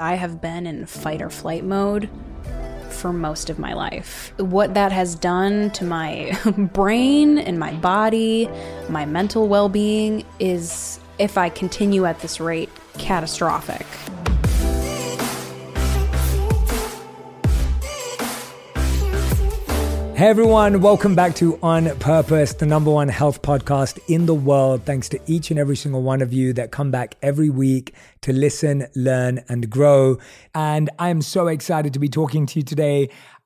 I have been in fight or flight mode for most of my life. What that has done to my brain and my body, my mental well being, is, if I continue at this rate, catastrophic. Hey everyone, welcome back to On Purpose, the number one health podcast in the world. Thanks to each and every single one of you that come back every week to listen, learn, and grow. And I'm so excited to be talking to you today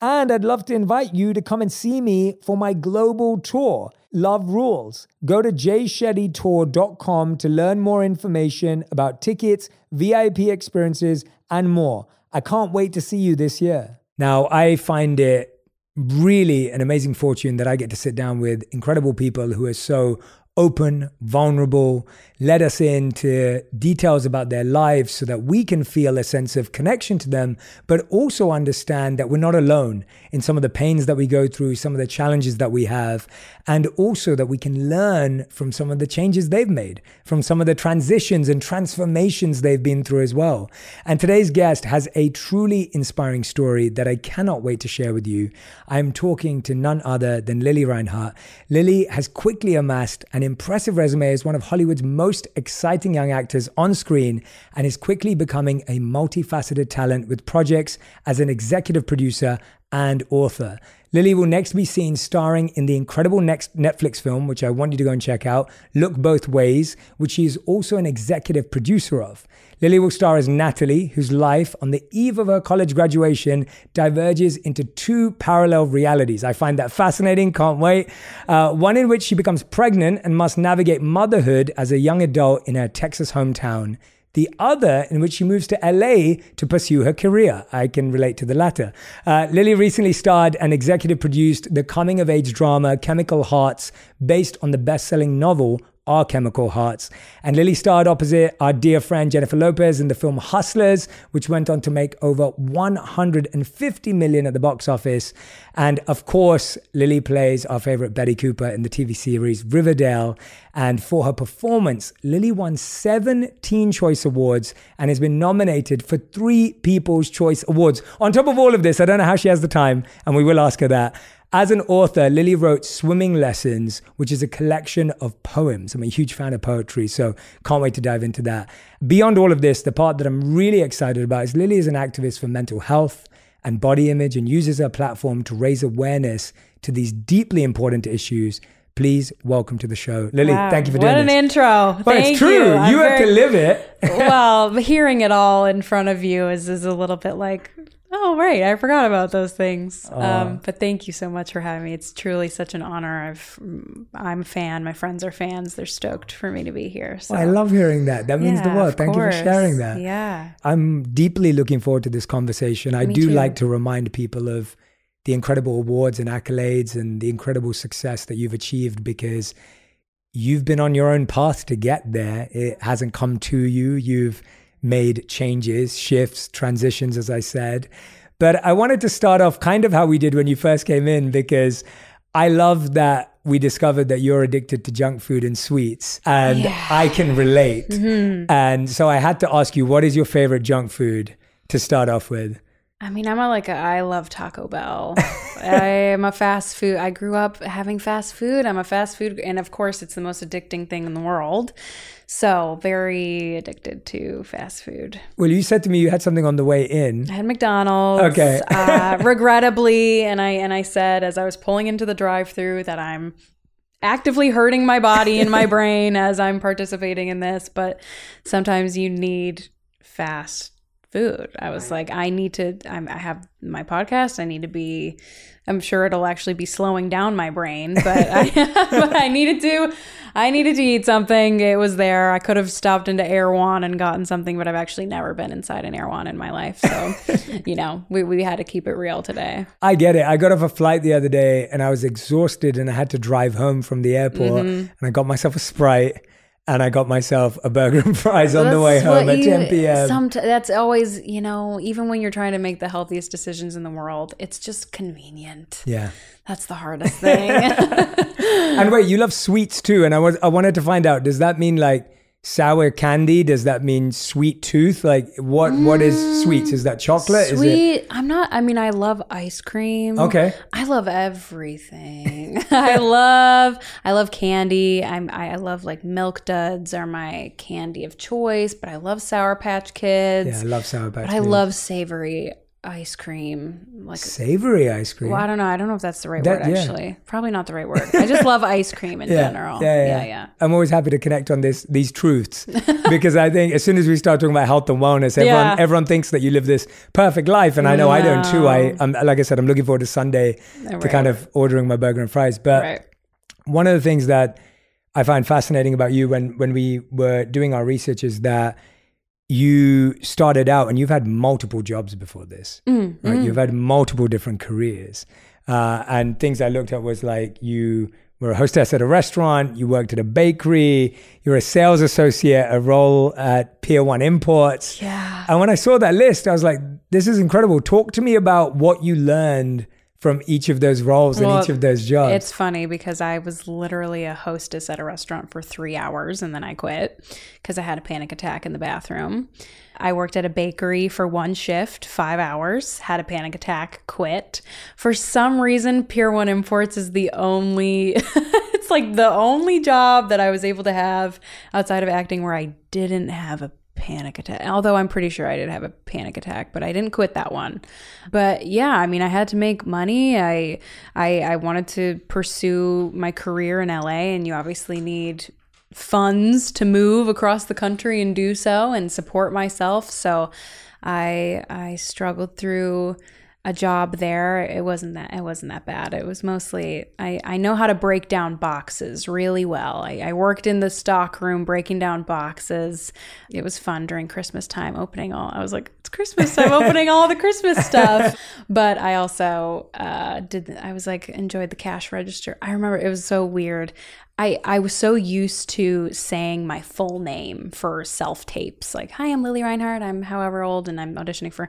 And I'd love to invite you to come and see me for my global tour, Love Rules. Go to jayshettytour.com to learn more information about tickets, VIP experiences, and more. I can't wait to see you this year. Now, I find it really an amazing fortune that I get to sit down with incredible people who are so open, vulnerable, let us into details about their lives so that we can feel a sense of connection to them, but also understand that we're not alone in some of the pains that we go through, some of the challenges that we have, and also that we can learn from some of the changes they've made, from some of the transitions and transformations they've been through as well. And today's guest has a truly inspiring story that I cannot wait to share with you. I'm talking to none other than Lili Reinhart. Lili has quickly amassed an impressive resume as one of Hollywood's most most exciting young actors on screen and is quickly becoming a multifaceted talent with projects as an executive producer and author. Lili will next be seen starring in the incredible next Netflix film, which I want you to go and check out, Look Both Ways, which she is also an executive producer of. Lili will star as Natalie, whose life on the eve of her college graduation diverges into two parallel realities. I find that fascinating, can't wait. Uh, one in which she becomes pregnant and must navigate motherhood as a young adult in her Texas hometown the other in which she moves to LA to pursue her career. I can relate to the latter. Uh, Lili recently starred and executive produced the coming of age drama Chemical Hearts, based on the best selling novel our Chemical Hearts. And Lili starred opposite our dear friend Jennifer Lopez in the film Hustlers, which went on to make over 150 million at the box office. And of course, Lili plays our favorite Betty Cooper in the TV series Riverdale. And for her performance, Lili won seven Teen Choice Awards and has been nominated for three People's Choice Awards. On top of all of this, I don't know how she has the time, and we will ask her that. As an author, Lili wrote Swimming Lessons, which is a collection of poems. I'm a huge fan of poetry, so can't wait to dive into that. Beyond all of this, the part that I'm really excited about is Lili is an activist for mental health and body image and uses her platform to raise awareness to these deeply important issues please welcome to the show. Lili, wow, thank you for doing this. What an intro. Well, thank it's true. You, you have very, to live it. well, hearing it all in front of you is, is a little bit like, Oh, right. I forgot about those things. Uh, um, but thank you so much for having me. It's truly such an honor. I've, I'm a fan. My friends are fans. They're stoked for me to be here. So. Well, I love hearing that. That means yeah, the world. Thank course. you for sharing that. Yeah. I'm deeply looking forward to this conversation. I me do too. like to remind people of the incredible awards and accolades and the incredible success that you've achieved because you've been on your own path to get there. It hasn't come to you. You've made changes, shifts, transitions, as I said. But I wanted to start off kind of how we did when you first came in because I love that we discovered that you're addicted to junk food and sweets and yeah. I can relate. Mm-hmm. And so I had to ask you, what is your favorite junk food to start off with? I mean, I'm a, like a, I love Taco Bell. I am a fast food. I grew up having fast food. I'm a fast food, and of course, it's the most addicting thing in the world. So very addicted to fast food. Well, you said to me you had something on the way in. I had McDonald's. Okay. uh, regrettably, and I and I said as I was pulling into the drive-through that I'm actively hurting my body and my brain as I'm participating in this, but sometimes you need fast food. I was like, I need to. I'm, I have my podcast. I need to be. I'm sure it'll actually be slowing down my brain, but I, but I needed to. I needed to eat something. It was there. I could have stopped into Erewhon and gotten something, but I've actually never been inside an Erewhon in my life. So, you know, we, we had to keep it real today. I get it. I got off a flight the other day and I was exhausted and I had to drive home from the airport Mm-hmm. and I got myself a Sprite and I got myself a burger and fries on the way home at you- 10 p.m. somet- that's always, you know, even when you're trying to make the healthiest decisions in the world, it's just convenient. yeah. That's the hardest thing. And wait, you love sweets too. And I was I wanted to find out, does that mean like sour candy? Does that mean sweet tooth? Like what what is mm. sweets? Is that chocolate? Is it Sweet. I'm not. I mean, I love ice cream. Okay. I love everything. I love. I love candy. I'm. I, love like milk duds are my candy of choice. But I love Sour Patch Kids. Yeah, I love sour patch. but I love savory ice cream. Like. savory ice cream. Well, I don't know. I don't know if that's the right That- word. yeah. Actually, probably not the right word. I just love ice cream in general. Yeah, yeah, yeah, yeah. yeah. I'm always happy to connect on this these truths because I think as soon as we start talking about health and wellness, everyone Yeah. everyone thinks that you live this perfect life, and I know I don't too. I I'm, like I said, I'm looking forward to Sunday to kind of ordering my burger and fries. But Right. one of the things that I find fascinating about you when when we were doing our research is that you started out and you've had multiple jobs before this, right? You've had multiple different careers, uh, and things I looked at was like you were a hostess at a restaurant, you worked at a bakery, you're a sales associate, a role at Pier One Imports. Yeah. And when I saw that list, I was like, this is incredible. Talk to me about what you learned from each of those roles Well, and each of those jobs. It's funny because I was literally a hostess at a restaurant for three hours and then I quit because I had a panic attack in the bathroom. I worked at a bakery for one shift, five hours, had a panic attack, quit. For some reason, Pier One Imports is the only, it's like the only job that I was able to have outside of acting where I didn't have a panic attack. Although I'm pretty sure I did have a panic attack, but I didn't quit that one. But yeah, I mean, I had to make money. I I I wanted to pursue my career in LA and you obviously need funds to move across the country and do so and support myself. So I I struggled through a job there. It wasn't that it wasn't that bad. It was mostly I, I know how to break down boxes really well. I, I worked in the stock room breaking down boxes. It was fun during Christmas time opening all I was like, it's Christmas, I'm opening all the Christmas stuff. But I also uh, did I was like enjoyed the cash register. I remember it was so weird. I, I was so used to saying my full name for self tapes. Like, hi, I'm Lili Reinhart. I'm however old and I'm auditioning for.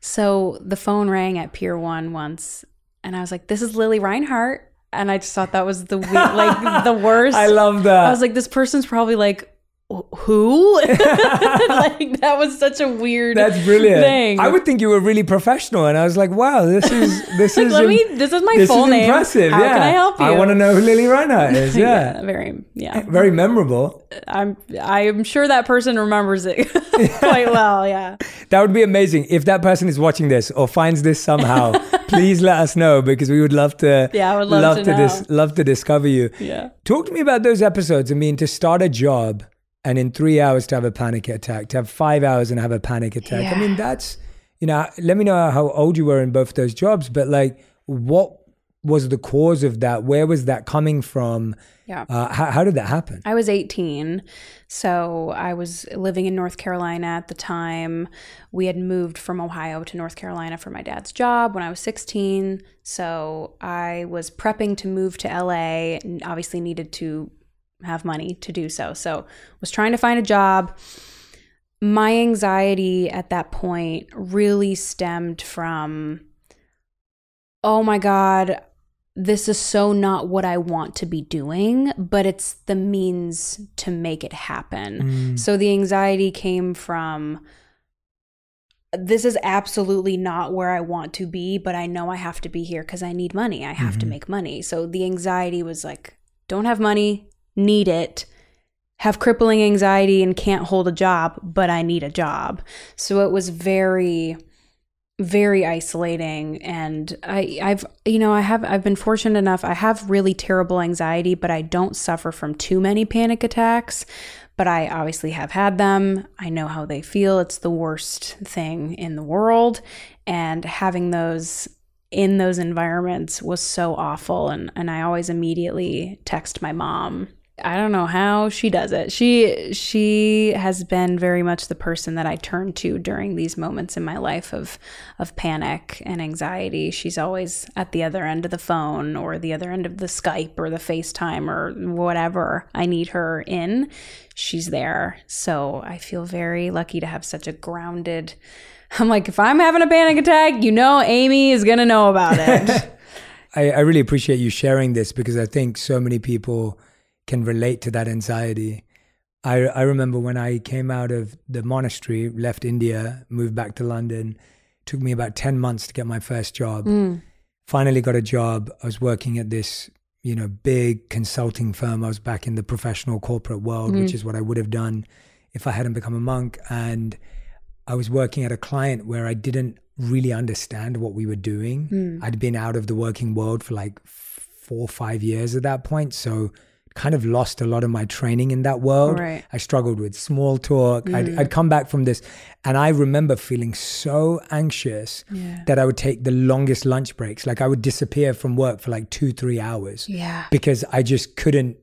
So the phone rang at Pier 1 once and I was like, this is Lili Reinhart. And I just thought that was the we- like the worst. I love that. I was like, this person's probably like, "Wh- who? like that was such a weird That's brilliant. thing. I would think you were really professional, and I was like, "Wow, this is this Like, is let im- me. This is my this full is name. impressive. How yeah, can I help you? I want to know who Lili Reinhart is. Yeah, very. Yeah, eh, very memorable. Uh, I'm. I'm sure that person remembers it quite well. Yeah. That would be amazing if that person is watching this or finds this somehow. please let us know because we would love to. Yeah, I would love to know. love to discover you. Yeah. Talk to me about those episodes. I mean, to start a job and in three hours to have a panic attack, to have five hours and have a panic attack. I mean, that's, you know, let me know how old you were in both those jobs, but like, what was the cause of that? Where was that coming from? Yeah. Uh, how, how did that happen? I was 18. So I was living in North Carolina at the time. We had moved from Ohio to North Carolina for my dad's job when I was 16. So I was prepping to move to LA and obviously needed to have money to do so. So was trying to find a job. My anxiety at that point really stemmed from oh my god, this is so not what I want to be doing, but it's the means to make it happen. Mm. So the anxiety came from this is absolutely not where I want to be, but I know I have to be here because I need money. I have to mm-hmm. make money. So the anxiety was like, don't have money, need it, have crippling anxiety and can't hold a job, but I need a job. So it was very very isolating and I I've you know I have I've been fortunate enough I have really terrible anxiety but I don't suffer from too many panic attacks but I obviously have had them. I know how they feel. It's the worst thing in the world. And having those in those environments was so awful. And, and I always immediately text my mom I don't know how she does it. She she has been very much the person that I turn to during these moments in my life of of panic and anxiety. She's always at the other end of the phone or the other end of the Skype or the FaceTime or whatever I need her in. She's there. So I feel very lucky to have such a grounded I'm like, if I'm having a panic attack, you know Amy is gonna know about it. I, I really appreciate you sharing this because I think so many people can relate to that anxiety. I, I remember when I came out of the monastery, left India, moved back to London. took me about 10 months to get my first job. Mm. Finally got a job. I was working at this, you know, big consulting firm. I was back in the professional corporate world, mm. which is what I would have done if I hadn't become a monk. And I was working at a client where I didn't really understand what we were doing. Mm. I'd been out of the working world for like four or five years at that point. So kind of lost a lot of my training in that world. Right. I struggled with small talk. Mm. I'd, I'd, come back from this, and I remember feeling so anxious yeah. that I would take the longest lunch breaks. Like I would disappear from work for like two, three hours. Yeah. Because I just couldn't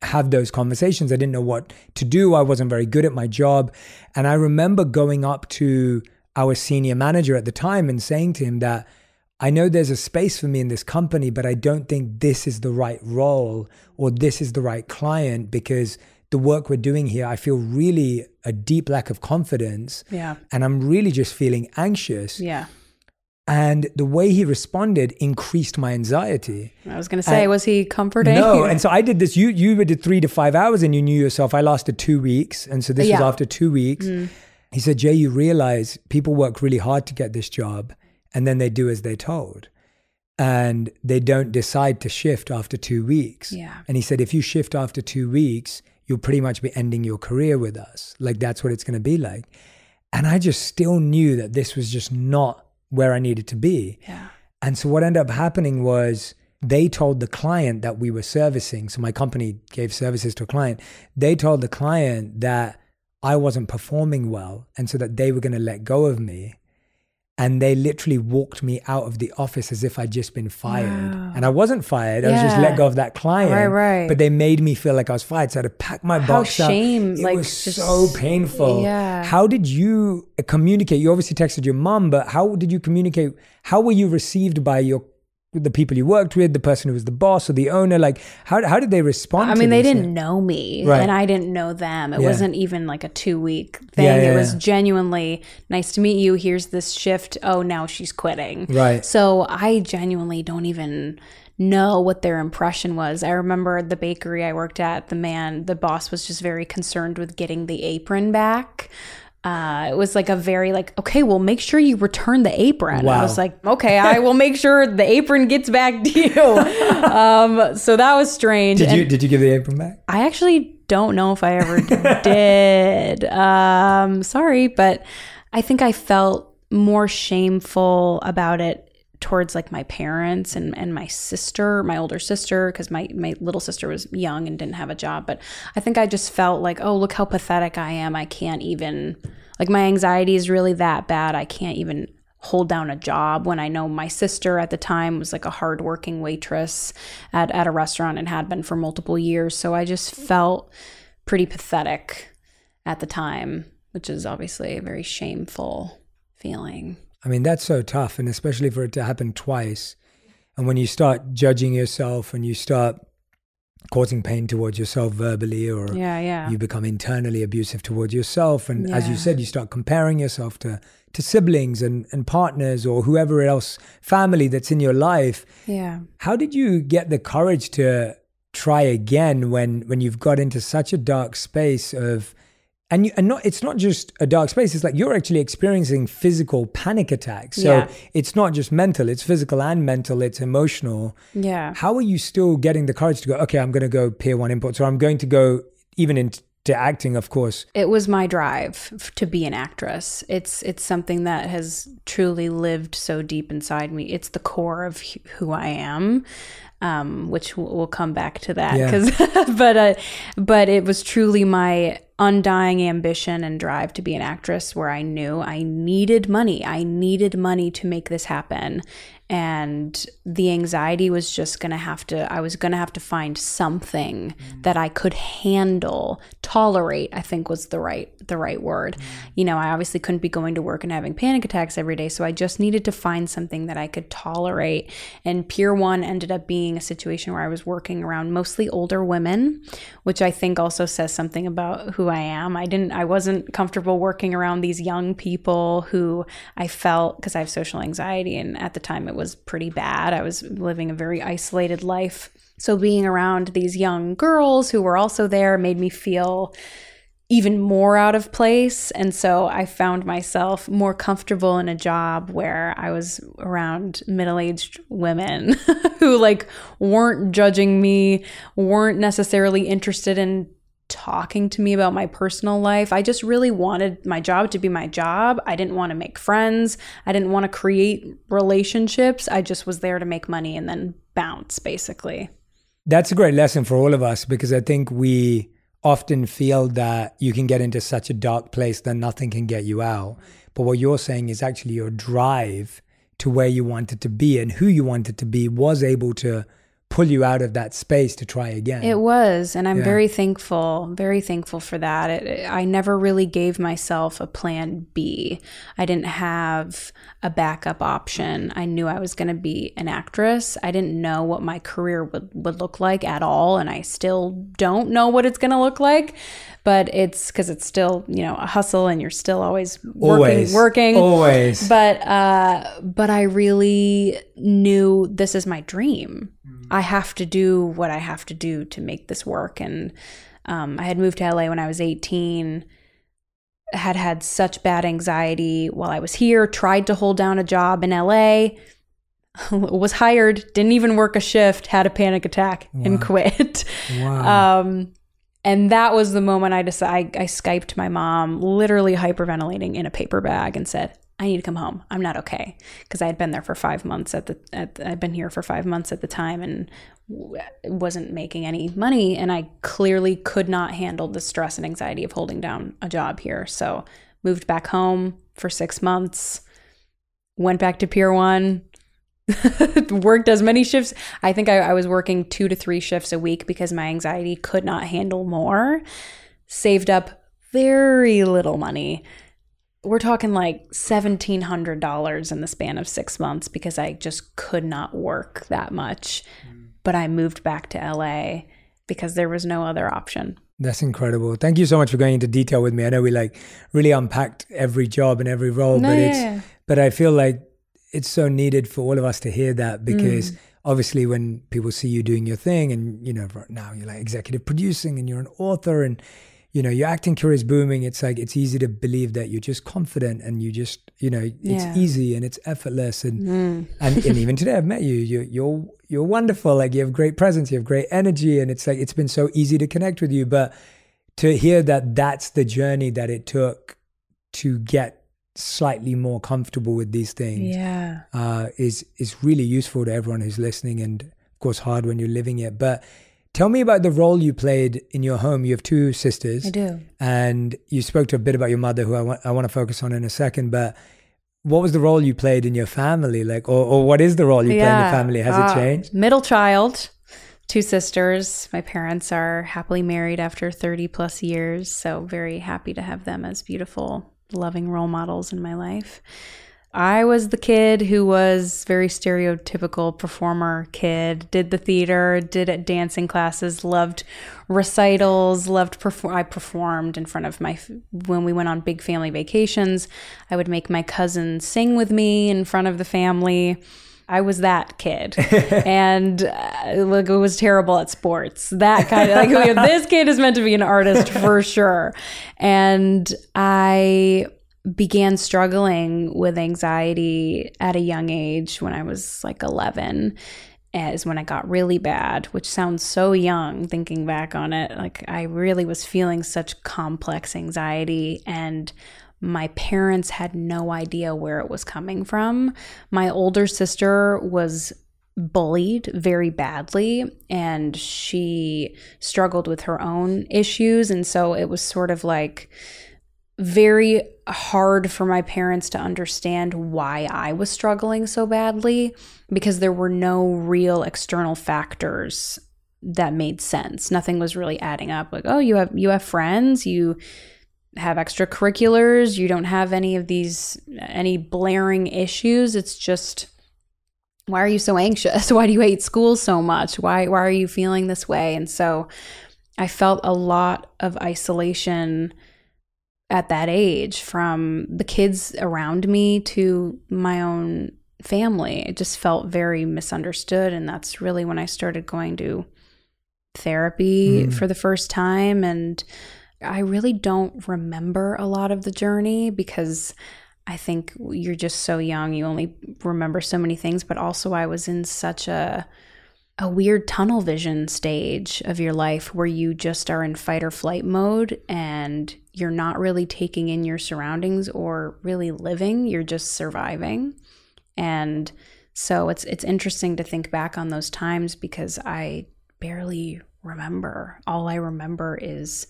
have those conversations. I didn't know what to do. I wasn't very good at my job. And I remember going up to our senior manager at the time and saying to him that I know there's a space for me in this company, but I don't think this is the right role or this is the right client because the work we're doing here, I feel really a deep lack of confidence. Yeah. And I'm really just feeling anxious. Yeah. And the way he responded increased my anxiety. I was going to say, and was he comforting? No. And so I did this. You you did three to five hours, and you knew yourself. I lasted two weeks, and so this yeah. was after two weeks. Mm. He said, Jay, you realize people work really hard to get this job, and then they do as they're told and they don't decide to shift after two weeks. Yeah. And he said, if you shift after two weeks, you'll pretty much be ending your career with us. Like that's what it's going to be like. And I just still knew that this was just not where I needed to be. Yeah. And so what ended up happening was they told the client that we were servicing. So my company gave services to a client. They told the client that I wasn't performing well and so that they were going to let go of me and they literally walked me out of the office as if I'd just been fired. Wow. And I wasn't fired. Yeah. I was just let go of that client. Right, right. But they made me feel like I was fired. So I had to pack my How box shame. up. It like, was just, so painful. Yeah. How did you communicate? You obviously texted your mom, but how did you communicate? How were you received by your the people you worked with, the person who was the boss or the owner? Like, how, how did they respond? I mean, they didn't know me right. and I didn't know them. It yeah. wasn't even like a two week thing. Yeah, yeah, it was genuinely nice to meet you. Here's this shift. Oh, now she's quitting. Right. So I genuinely don't even know what their impression was. I remember the bakery I worked at, the man, the boss was just very concerned with getting the apron back uh, it was like a very like okay well make sure you return the apron. Wow. i was like okay i will make sure the apron gets back to you. Um, so that was strange. Did you did you give the apron back? I actually don't know if i ever did. Um, sorry but i think i felt more shameful about it towards like my parents and, and my sister, my older sister, because my, my little sister was young and didn't have a job. But I think I just felt like, oh, look how pathetic I am. I can't even, like, my anxiety is really that bad. I can't even hold down a job when I know my sister at the time was like a hardworking waitress at, at a restaurant and had been for multiple years. So I just felt pretty pathetic at the time, which is obviously a very shameful feeling. I mean, that's so tough. And especially for it to happen twice. And when you start judging yourself and you start causing pain towards yourself verbally or yeah, yeah. you become internally abusive towards yourself and yeah. as you said you start comparing yourself to to siblings and, and partners or whoever else family that's in your life yeah how did you get the courage to try again when when you've got into such a dark space of and you, and not it's not just a dark space it's like you're actually experiencing physical panic attacks. So yeah. it's not just mental it's physical and mental it's emotional. Yeah. How are you still getting the courage to go okay i'm going to go Pier One input so i'm going to go even into acting of course? It was my drive to be an actress. It's it's something that has truly lived so deep inside me. It's the core of who i am um, which we'll, come back to that. Because, but uh, but it was truly my undying ambition and drive to be an actress where I knew I needed money. I needed money to make this happen. And the anxiety was just going to have to, I was going to have to find something mm. that I could handle, tolerate, I think was the right, the right word. Mm. You know, I obviously couldn't be going to work and having panic attacks every day. So I just needed to find something that I could tolerate. And Pier One ended up being a situation where I was working around mostly older women, which I think also says something about who who I am. I didn't I wasn't comfortable working around these young people who I felt because I have social anxiety and at the time it was pretty bad. I was living a very isolated life. So being around these young girls who were also there made me feel even more out of place. And so I found myself more comfortable in a job where I was around middle aged women who, like, weren't judging me, weren't necessarily interested in talking to me about my personal life. I just really wanted my job to be my job. I didn't want to make friends. I didn't want to create relationships. I just was there to make money and then bounce, basically. That's a great lesson for all of us because I think we often feel that you can get into such a dark place that nothing can get you out. But what you're saying is actually your drive to where you wanted to be and who you wanted to be was able to pull you out of that space to try again. It was, and I'm yeah. very thankful, very thankful for that. It, I never really gave myself a plan B. I didn't have a backup option. I knew I was going to be an actress. I didn't know what my career would, would look like at all, and I still don't know what it's going to look like but it's because it's still you know a hustle and you're still always working always, working always but uh but i really knew this is my dream mm. i have to do what i have to do to make this work and um, i had moved to la when i was 18 had had such bad anxiety while i was here tried to hold down a job in la was hired didn't even work a shift had a panic attack wow. and quit wow. um and that was the moment I decided I, Skyped my mom, literally hyperventilating in a paper bag, and said, I need to come home. I'm not okay because I had been there for five months at the. At, I'd been here for five months at the time and wasn't making any money, and I clearly could not handle the stress and anxiety of holding down a job here. So moved back home for six months. Went back to Pier One, worked as many shifts. I think I, I, was working two to three shifts a week because my anxiety could not handle more. Saved up very little money. We're talking like $1,700 in the span of six months because I just could not work that much. Mm. But I moved back to LA because there was no other option. That's incredible. Thank you so much for going into detail with me. I know we like really unpacked every job and every role, no, but yeah, it's yeah. but I feel like it's so needed for all of us to hear that because mm. obviously when people see you doing your thing and you know right now you're like executive producing and you're an author and you know your acting career is booming it's like it's easy to believe that you're just confident and you just you know it's yeah. easy and it's effortless and, mm. and and even today I've met you you're you're you're wonderful like you have great presence you have great energy and it's like it's been so easy to connect with you but to hear that that's the journey that it took to get slightly more comfortable with these things yeah. uh, is is really useful to everyone who's listening and of course hard when you're living it. But tell me about the role you played in your home. You have two sisters. I do. And you spoke to a bit about your mother who i want, I want to focus on in a second. But what was the role you played in your family? Like or, or what is the role you yeah. play in your family? Has uh, it changed? middle child two sisters. My parents are happily married after 30 plus years so very happy to have them as beautiful loving role models in my life. I was the kid who was very stereotypical performer kid, did the theater, did dancing classes, loved recitals, loved perform I performed in front of my when we went on big family vacations, I would make my cousins sing with me in front of the family. I was that kid, and uh, like it was terrible at sports. That kind of like this kid is meant to be an artist for sure. And I began struggling with anxiety at a young age when I was like 11 as when I got really bad, which sounds so young thinking back on it. Like I really was feeling such complex anxiety and my parents had no idea where it was coming from. My older sister was bullied very badly and she struggled with her own issues and so it was sort of like very hard for my parents to understand why I was struggling so badly because there were no real external factors that made sense. Nothing was really adding up. Like, oh, you have you have friends, you have extracurriculars, you don't have any of these any blaring issues. It's just why are you so anxious? Why do you hate school so much? Why why are you feeling this way? And so I felt a lot of isolation at that age from the kids around me to my own family. It just felt very misunderstood. And that's really when I started going to therapy mm. for the first time. And I really don't remember a lot of the journey because I think you're just so young. You only remember so many things. But also, I was in such a a weird tunnel vision stage of your life where you just are in fight or flight mode and you're not really taking in your surroundings or really living you're just surviving and so it's it's interesting to think back on those times because i barely remember all i remember is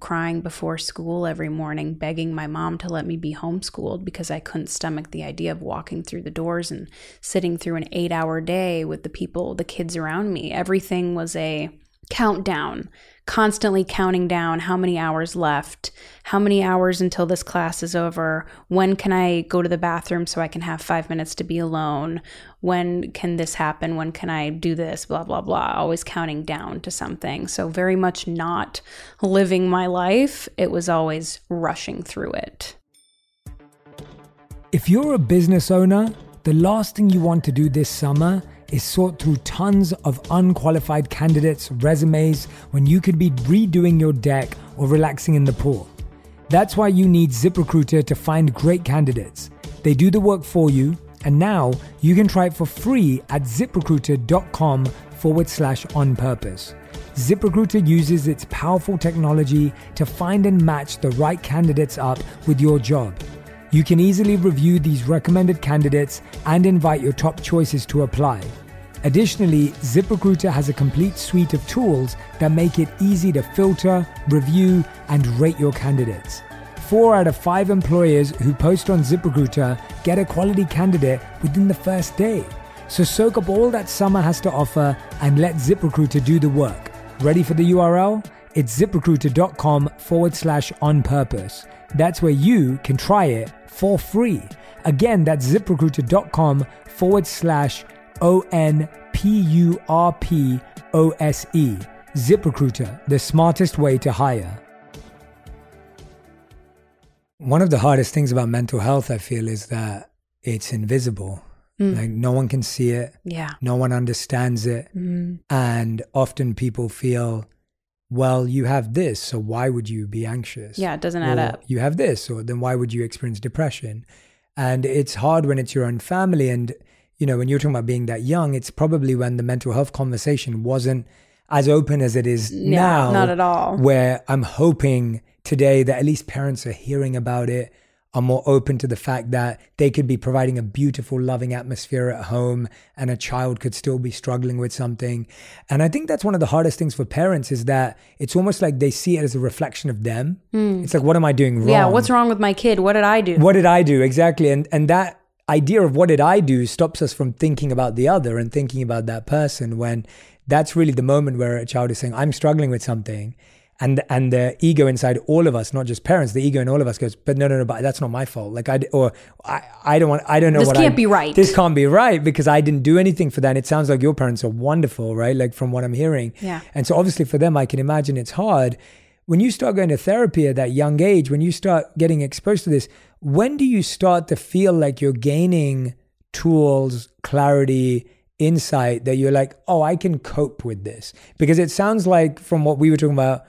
crying before school every morning, begging my mom to let me be homeschooled because I couldn't stomach the idea of walking through the doors and sitting through an eight hour day with the people, the kids around me. Everything was a countdown constantly counting down how many hours left, how many hours until this class is over, when can I go to the bathroom so I can have five minutes to be alone, when can this happen, when can I do this, blah, blah, blah, always counting down to something. So, very much not living my life, it was always rushing through it. If you're a business owner, the last thing you want to do this summer is sort through tons of unqualified candidates' resumes when you could be redoing your deck or relaxing in the pool. That's why you need ZipRecruiter to find great candidates. They do the work for you, and now you can try it for free at ziprecruiter.com forward slash on purpose. ZipRecruiter uses its powerful technology to find and match the right candidates up with your job. You can easily review these recommended candidates and invite your top choices to apply. Additionally, ZipRecruiter has a complete suite of tools that make it easy to filter, review, and rate your candidates. Four out of five employers who post on ZipRecruiter get a quality candidate within the first day. So soak up all that summer has to offer and let ZipRecruiter do the work. Ready for the URL? It's ziprecruiter.com forward slash on purpose. That's where you can try it for free. Again, that's ziprecruiter.com forward slash O N P U R P O S E. ZipRecruiter, the smartest way to hire. One of the hardest things about mental health, I feel, is that it's invisible. Mm. Like no one can see it. Yeah. No one understands it. Mm. And often people feel, well, you have this, so why would you be anxious? Yeah, it doesn't or add up. You have this, or then why would you experience depression? And it's hard when it's your own family and you know, when you're talking about being that young, it's probably when the mental health conversation wasn't as open as it is now. Not at all. Where I'm hoping today that at least parents are hearing about it, are more open to the fact that they could be providing a beautiful, loving atmosphere at home and a child could still be struggling with something. And I think that's one of the hardest things for parents is that it's almost like they see it as a reflection of them. Mm. It's like, what am I doing wrong? Yeah, what's wrong with my kid? What did I do? What did I do? Exactly. And and that idea of what did I do stops us from thinking about the other and thinking about that person when that's really the moment where a child is saying, I'm struggling with something. And, and the ego inside all of us, not just parents, the ego in all of us goes, but no, no, no, but that's not my fault. Like I, or I, I don't want, I don't know this what can't I, be right. This can't be right because I didn't do anything for that. And it sounds like your parents are wonderful, right? Like from what I'm hearing. Yeah. And so obviously for them, I can imagine it's hard when you start going to therapy at that young age, when you start getting exposed to this, when do you start to feel like you're gaining tools, clarity, insight that you're like, oh, I can cope with this? Because it sounds like from what we were talking about,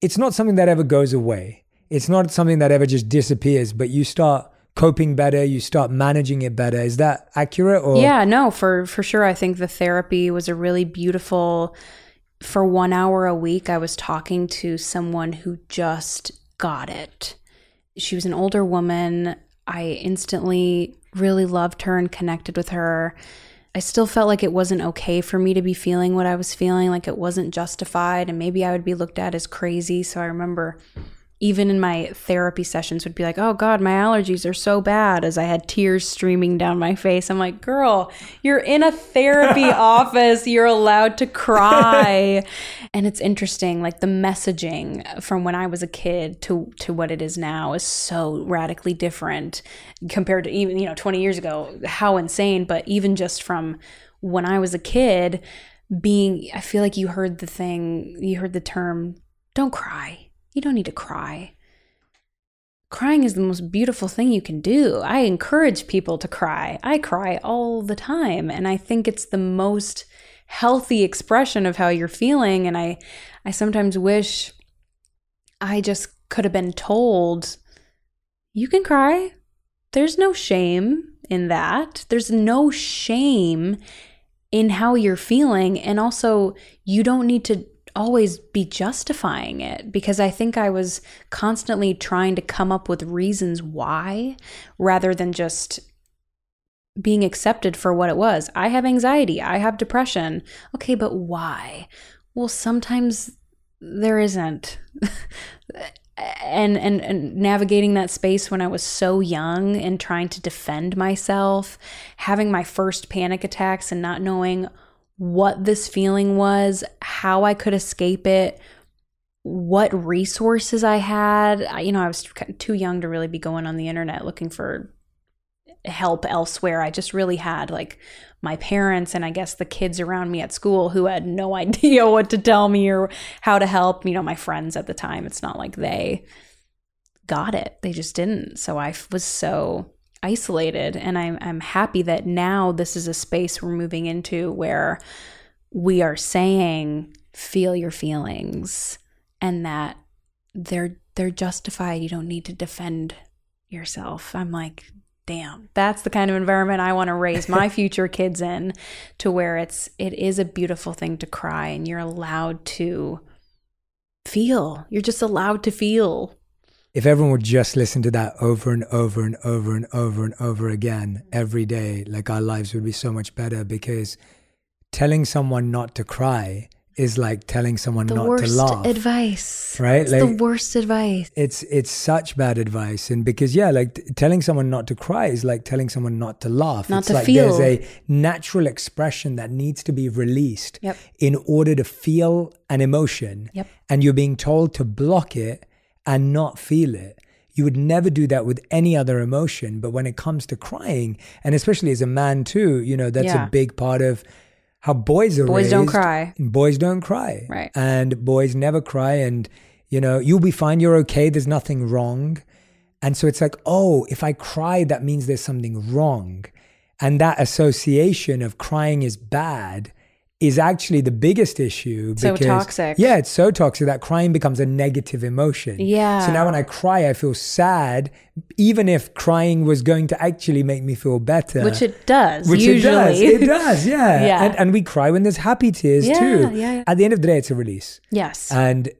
it's not something that ever goes away. It's not something that ever just disappears, but you start coping better you start managing it better is that accurate or yeah no for for sure i think the therapy was a really beautiful for one hour a week, I was talking to someone who just got it. She was an older woman. I instantly really loved her and connected with her. I still felt like it wasn't okay for me to be feeling what I was feeling, like it wasn't justified, and maybe I would be looked at as crazy. So I remember even in my therapy sessions would be like, "Oh god, my allergies are so bad." As I had tears streaming down my face. I'm like, "Girl, you're in a therapy office. You're allowed to cry." and it's interesting like the messaging from when I was a kid to to what it is now is so radically different compared to even, you know, 20 years ago. How insane, but even just from when I was a kid being I feel like you heard the thing, you heard the term don't cry you don't need to cry. Crying is the most beautiful thing you can do. I encourage people to cry. I cry all the time, and I think it's the most healthy expression of how you're feeling and I I sometimes wish I just could have been told you can cry. There's no shame in that. There's no shame in how you're feeling and also you don't need to always be justifying it because I think I was constantly trying to come up with reasons why rather than just being accepted for what it was. I have anxiety, I have depression. Okay, but why? Well, sometimes there isn't. and, and and navigating that space when I was so young and trying to defend myself, having my first panic attacks and not knowing what this feeling was, how I could escape it, what resources I had. I, you know, I was too young to really be going on the internet looking for help elsewhere. I just really had like my parents and I guess the kids around me at school who had no idea what to tell me or how to help. You know, my friends at the time, it's not like they got it, they just didn't. So I was so isolated. And I'm, I'm happy that now this is a space we're moving into where we are saying, feel your feelings and that they're they're justified. You don't need to defend yourself. I'm like, damn, that's the kind of environment I want to raise my future kids in to where it's it is a beautiful thing to cry and you're allowed to feel. You're just allowed to feel if everyone would just listen to that over and over and over and over and over again every day, like our lives would be so much better because telling someone not to cry is like telling someone the not to laugh. Advice, right? It's like, the worst advice. It's it's such bad advice, and because yeah, like t- telling someone not to cry is like telling someone not to laugh. Not it's to like feel. There's a natural expression that needs to be released Yep. in order to feel an emotion, Yep. and you're being told to block it and not feel it. You would never do that with any other emotion. But when it comes to crying, and especially as a man too, you know, that's Yeah. a big part of how boys are Boys don't cry. Boys don't cry. Right. And boys never cry. And, you know, you'll be fine. You're okay. There's nothing wrong. And so it's like, oh, if I cry, that means there's something wrong. And that association of crying is bad is actually the biggest issue. So because, toxic. Yeah, it's so toxic that crying becomes a negative emotion. Yeah. So now when I cry, I feel sad, even if crying was going to actually make me feel better. Which it does. Which usually. it does. It does, yeah. Yeah. And, and we cry when there's happy tears Yeah, too. yeah, yeah. At the end of the day, it's a release. yes. And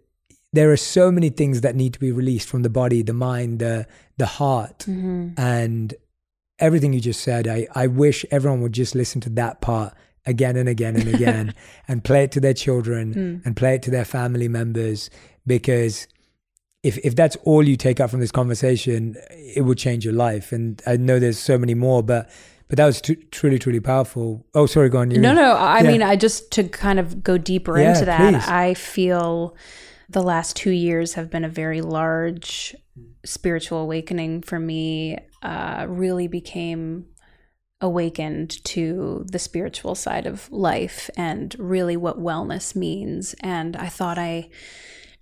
there are so many things that need to be released from the body, the mind, the the heart, Mm-hmm. and everything you just said. I, I wish everyone would just listen to that part again and again and again and play it to their children Mm. and play it to their family members because if if that's all you take out from this conversation, it will change your life. And I know there's so many more, but but that was truly truly powerful. Oh, sorry, go on. You No, no. I Yeah. mean, I just to kind of go deeper Yeah, into that, please. I feel the last two years have been a very large spiritual awakening for me. Uh, really became awakened to the spiritual side of life and really what wellness means. And I thought I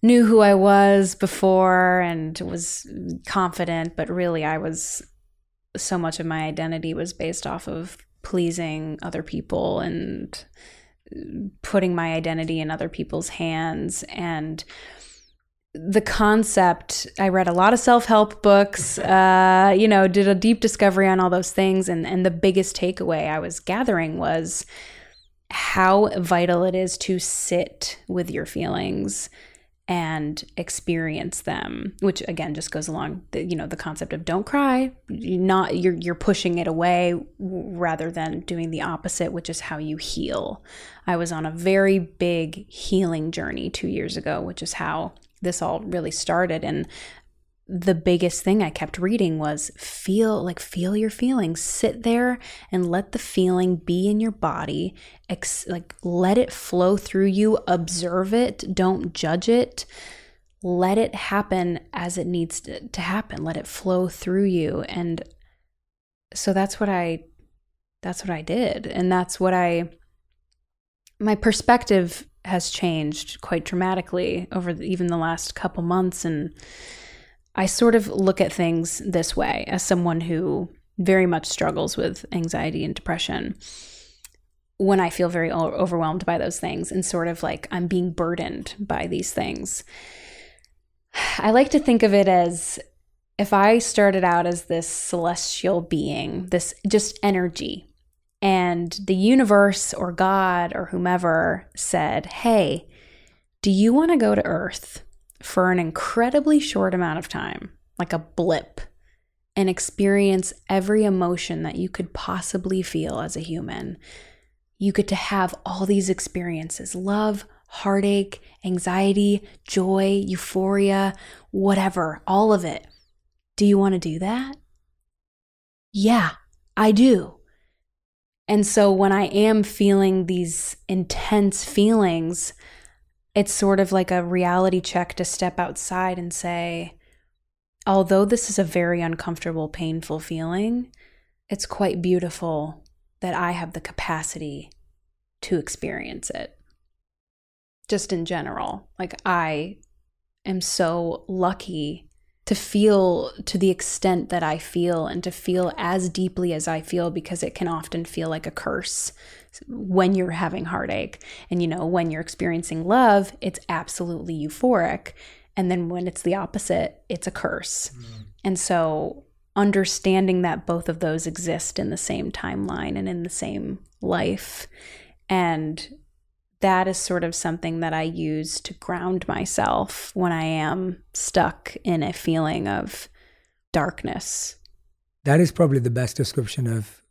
knew who I was before and was confident, but really I was so much of my identity was based off of pleasing other people and putting my identity in other people's hands and the concept i read a lot of self-help books uh, you know did a deep discovery on all those things. And, and the biggest takeaway i was gathering was how vital it is to sit with your feelings and experience them which again just goes along the, you know the concept of don't cry you're not you're you're pushing it away rather than doing the opposite which is how you heal. I was on a very big healing journey 2 years ago which is how this all really started and the biggest thing I kept reading was feel like feel your feelings. Sit there and let the feeling be in your body. Ex- like let it flow through you. Observe it. Don't judge it. Let it happen as it needs to, to happen. Let it flow through you. And so that's what I that's what I did. And that's what I my perspective has changed quite dramatically over the, even the last couple months and I sort of look at things this way as someone who very much struggles with anxiety and depression when I feel very overwhelmed by those things and sort of like I'm being burdened by these things. I like to think of it as if I started out as this celestial being, this just energy, and the universe or God or whomever said, Hey, do you want to go to Earth? for an incredibly short amount of time, like a blip, and experience every emotion that you could possibly feel as a human. You get to have all these experiences love, heartache, anxiety, joy, euphoria, whatever, all of it. Do you want to do that? Yeah, I do. And so when I am feeling these intense feelings, it's sort of like a reality check to step outside and say, although this is a very uncomfortable, painful feeling, it's quite beautiful that I have the capacity to experience it. Just in general, like I am so lucky to feel to the extent that I feel and to feel as deeply as I feel because it can often feel like a curse when you're having heartache. And you know, when you're experiencing love, it's absolutely euphoric. And then when it's the opposite, it's a curse. Mm. And so understanding that both of those exist in the same timeline and in the same life and that is sort of something that I use to ground myself when I am stuck in a feeling of darkness. That is probably the best description of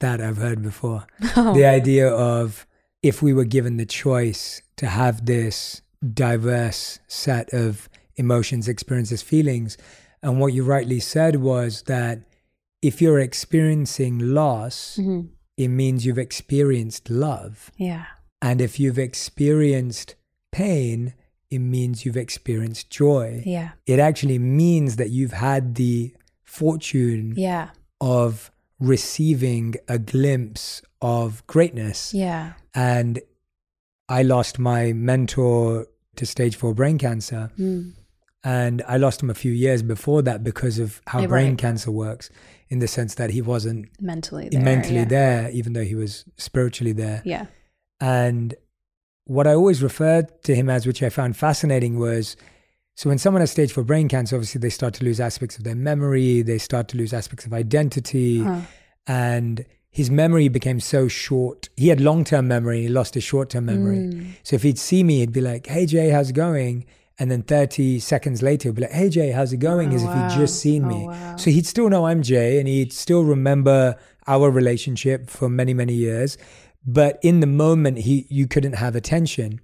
that I've heard before. Oh. The idea of if we were given the choice to have this diverse set of emotions, experiences, feelings, and what you rightly said was that if you're experiencing loss, mm-hmm. it means you've experienced love. Yeah. And if you've experienced pain, it means you've experienced joy. Yeah. It actually means that you've had the fortune yeah. of receiving a glimpse of greatness. Yeah. And I lost my mentor to stage four brain cancer. Mm. And I lost him a few years before that because of how brain right. cancer works, in the sense that he wasn't mentally there, mentally yeah. there, even though he was spiritually there. Yeah. And what I always referred to him as, which I found fascinating, was so when someone has stage four brain cancer, obviously they start to lose aspects of their memory, they start to lose aspects of identity, huh. and his memory became so short. He had long term memory, he lost his short term memory. Mm. So if he'd see me, he'd be like, "Hey Jay, how's it going?" And then 30 seconds later, he'd be like, "Hey Jay, how's it going?" Oh, As wow. if he'd just seen oh, me. Wow. So he'd still know I'm Jay, and he'd still remember our relationship for many many years but in the moment he you couldn't have attention.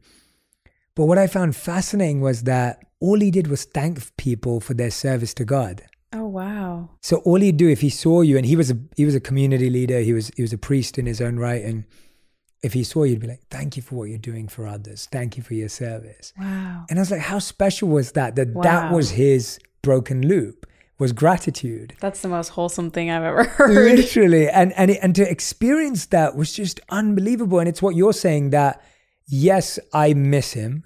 But what i found fascinating was that all he did was thank people for their service to god. Oh wow. So all he'd do if he saw you and he was a he was a community leader he was he was a priest in his own right and if he saw you he'd be like thank you for what you're doing for others. Thank you for your service. Wow. And i was like how special was that that wow. that was his broken loop was gratitude. That's the most wholesome thing I've ever heard. Literally. And and it, and to experience that was just unbelievable and it's what you're saying that yes, I miss him.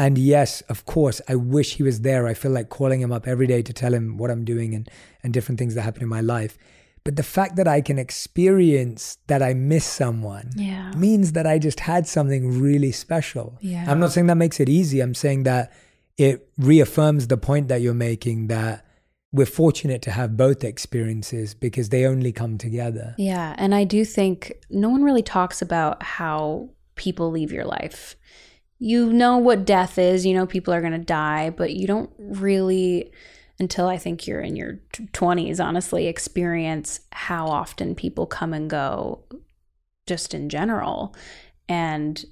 And yes, of course, I wish he was there. I feel like calling him up every day to tell him what I'm doing and and different things that happen in my life. But the fact that I can experience that I miss someone yeah. means that I just had something really special. Yeah. I'm not saying that makes it easy. I'm saying that it reaffirms the point that you're making that we're fortunate to have both experiences because they only come together. Yeah. And I do think no one really talks about how people leave your life. you know what death is, you know people are going to die, but you don't really until I think you're in your 20s honestly experience how often people come and go just in general and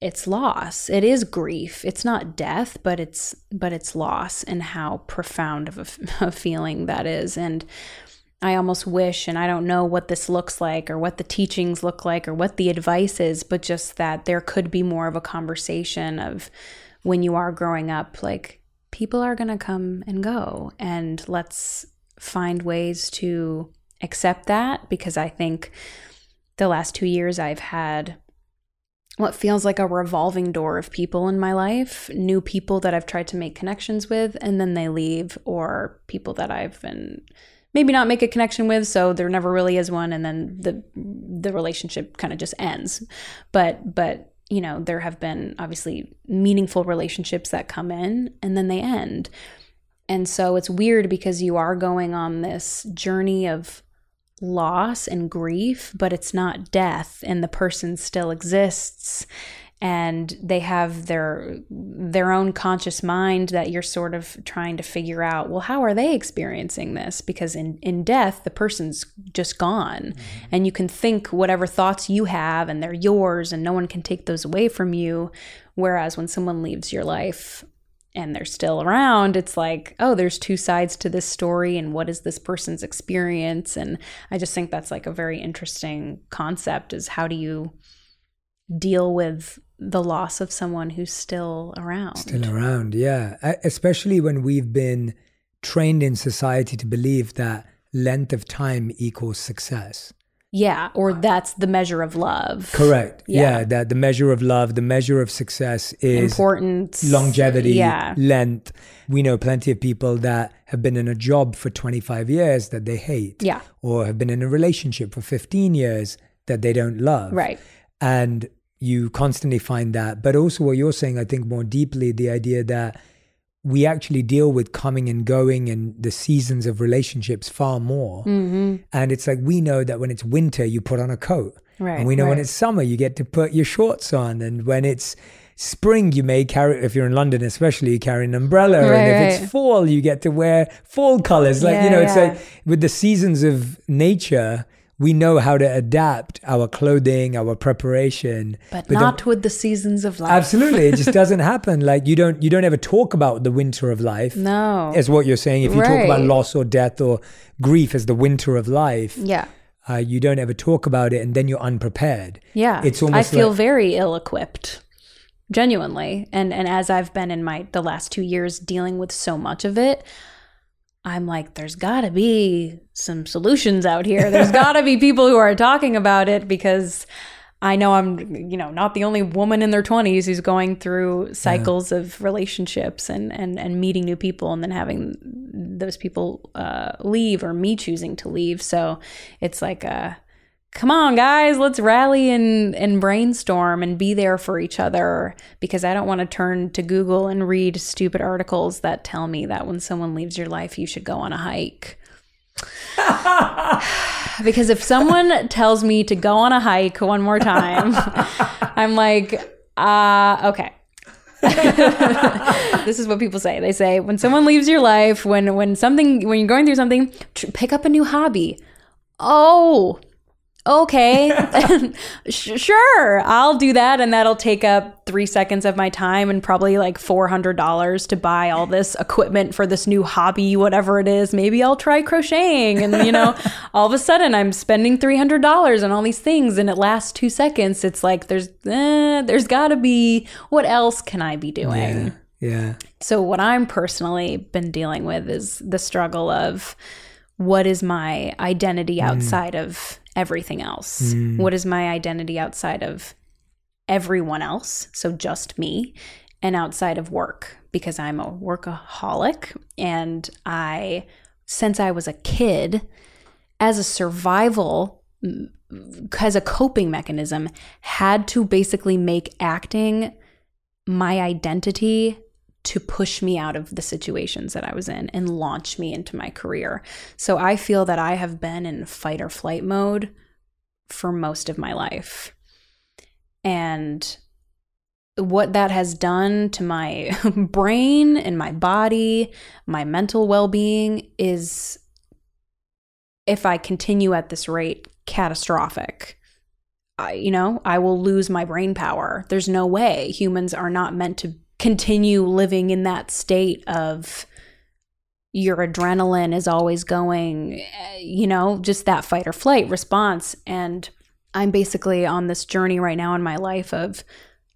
it's loss. It is grief. It's not death but it's but it's loss and how profound of a, a, feeling that is. And i almost wish and i don't know what this looks like or what the teachings look like or what the advice is but just that there could be more of a conversation of when you are growing up like people are going to come and go. And let's find ways to accept that because i think the last 2 years i've had what feels like a revolving door of people in my life, new people that I've tried to make connections with, and then they leave, or people that I've been maybe not make a connection with, so there never really is one, and then the the relationship kind of just ends. But but you know, there have been obviously meaningful relationships that come in and then they end. And so it's weird because you are going on this journey of loss and grief, but it's not death and the person still exists and they have their their own conscious mind that you're sort of trying to figure out well how are they experiencing this? Because in in death the person's just gone. Mm-hmm. and you can think whatever thoughts you have and they're yours and no one can take those away from you. Whereas when someone leaves your life and they're still around, it's like, oh, there's two sides to this story, and what is this person's experience? And I just think that's like a very interesting concept is how do you deal with the loss of someone who's still around? Still around, yeah. Especially when we've been trained in society to believe that length of time equals success. Yeah, or that's the measure of love. Correct. Yeah. yeah, that the measure of love, the measure of success is importance, longevity, yeah. length. We know plenty of people that have been in a job for 25 years that they hate. Yeah. Or have been in a relationship for 15 years that they don't love. Right. And you constantly find that. But also what you're saying, I think more deeply, the idea that we actually deal with coming and going and the seasons of relationships far more. Mm-hmm. And it's like we know that when it's winter, you put on a coat. Right. And we know right. when it's summer, you get to put your shorts on. And when it's spring, you may carry, if you're in London especially, you carry an umbrella. Right, and if it's fall, you get to wear fall colors. Like, yeah, you know, it's yeah. like with the seasons of nature, we know how to adapt our clothing, our preparation, but, but not with the seasons of life. Absolutely, it just doesn't happen. Like you don't you don't ever talk about the winter of life. No, is what you're saying. If you right. talk about loss or death or grief as the winter of life, yeah, uh, you don't ever talk about it, and then you're unprepared. Yeah, it's almost. I feel like, very ill equipped genuinely and and as i've been in my the last 2 years dealing with so much of it I'm like, there's got to be some solutions out here. There's got to be people who are talking about it because I know I'm, you know, not the only woman in their 20s who's going through cycles yeah. of relationships and, and, and meeting new people and then having those people uh, leave or me choosing to leave. So it's like a, come on guys let's rally and and brainstorm and be there for each other because i don't want to turn to google and read stupid articles that tell me that when someone leaves your life you should go on a hike. Because if someone tells me to go on a hike one more time i'm like uh okay. This is what people say. They say when someone leaves your life when when something when you're going through something tr- pick up a new hobby. Oh okay, sure, I'll do that. And that'll take up three seconds of my time and probably like $400 to buy all this equipment for this new hobby, whatever it is. Maybe I'll try crocheting. And, you know, all of a sudden I'm spending $300 on all these things and it lasts two seconds. It's like, there's, eh, there's got to be, what else can I be doing? Yeah. Yeah. So, what I'm personally been dealing with is the struggle of what is my identity mm. outside mm. of everything else? Mm. What is my identity outside of everyone else? So just me and outside of work because I'm a workaholic and I since I was a kid as a survival as a coping mechanism had to basically make acting my identity to push me out of the situations that I was in and launch me into my career. So I feel that I have been in fight or flight mode for most of my life. And what that has done to my brain and my body, my mental well being is, if I continue at this rate, catastrophic. I, you know, I will lose my brain power. There's no way humans are not meant to continue living in that state of your adrenaline is always going, eh, you know, just that fight or flight response. And I'm basically on this journey right now in my life of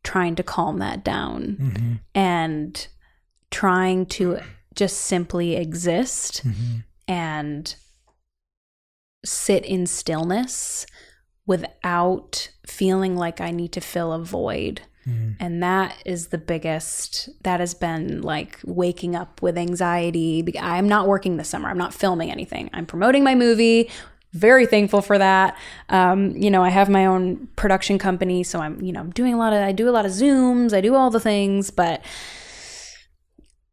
trying to calm that down Mm-hmm. and trying to just simply exist Mm-hmm. and sit in stillness without feeling like I need to fill a void. Mm-hmm. And that is the biggest, that has been like waking up with anxiety. I'm not working this summer. I'm not filming anything. I'm promoting my movie. Very thankful for that. Um, you know, I have my own production company. So I'm, you know, I'm doing a lot of, I do a lot of Zooms, I do all the things, but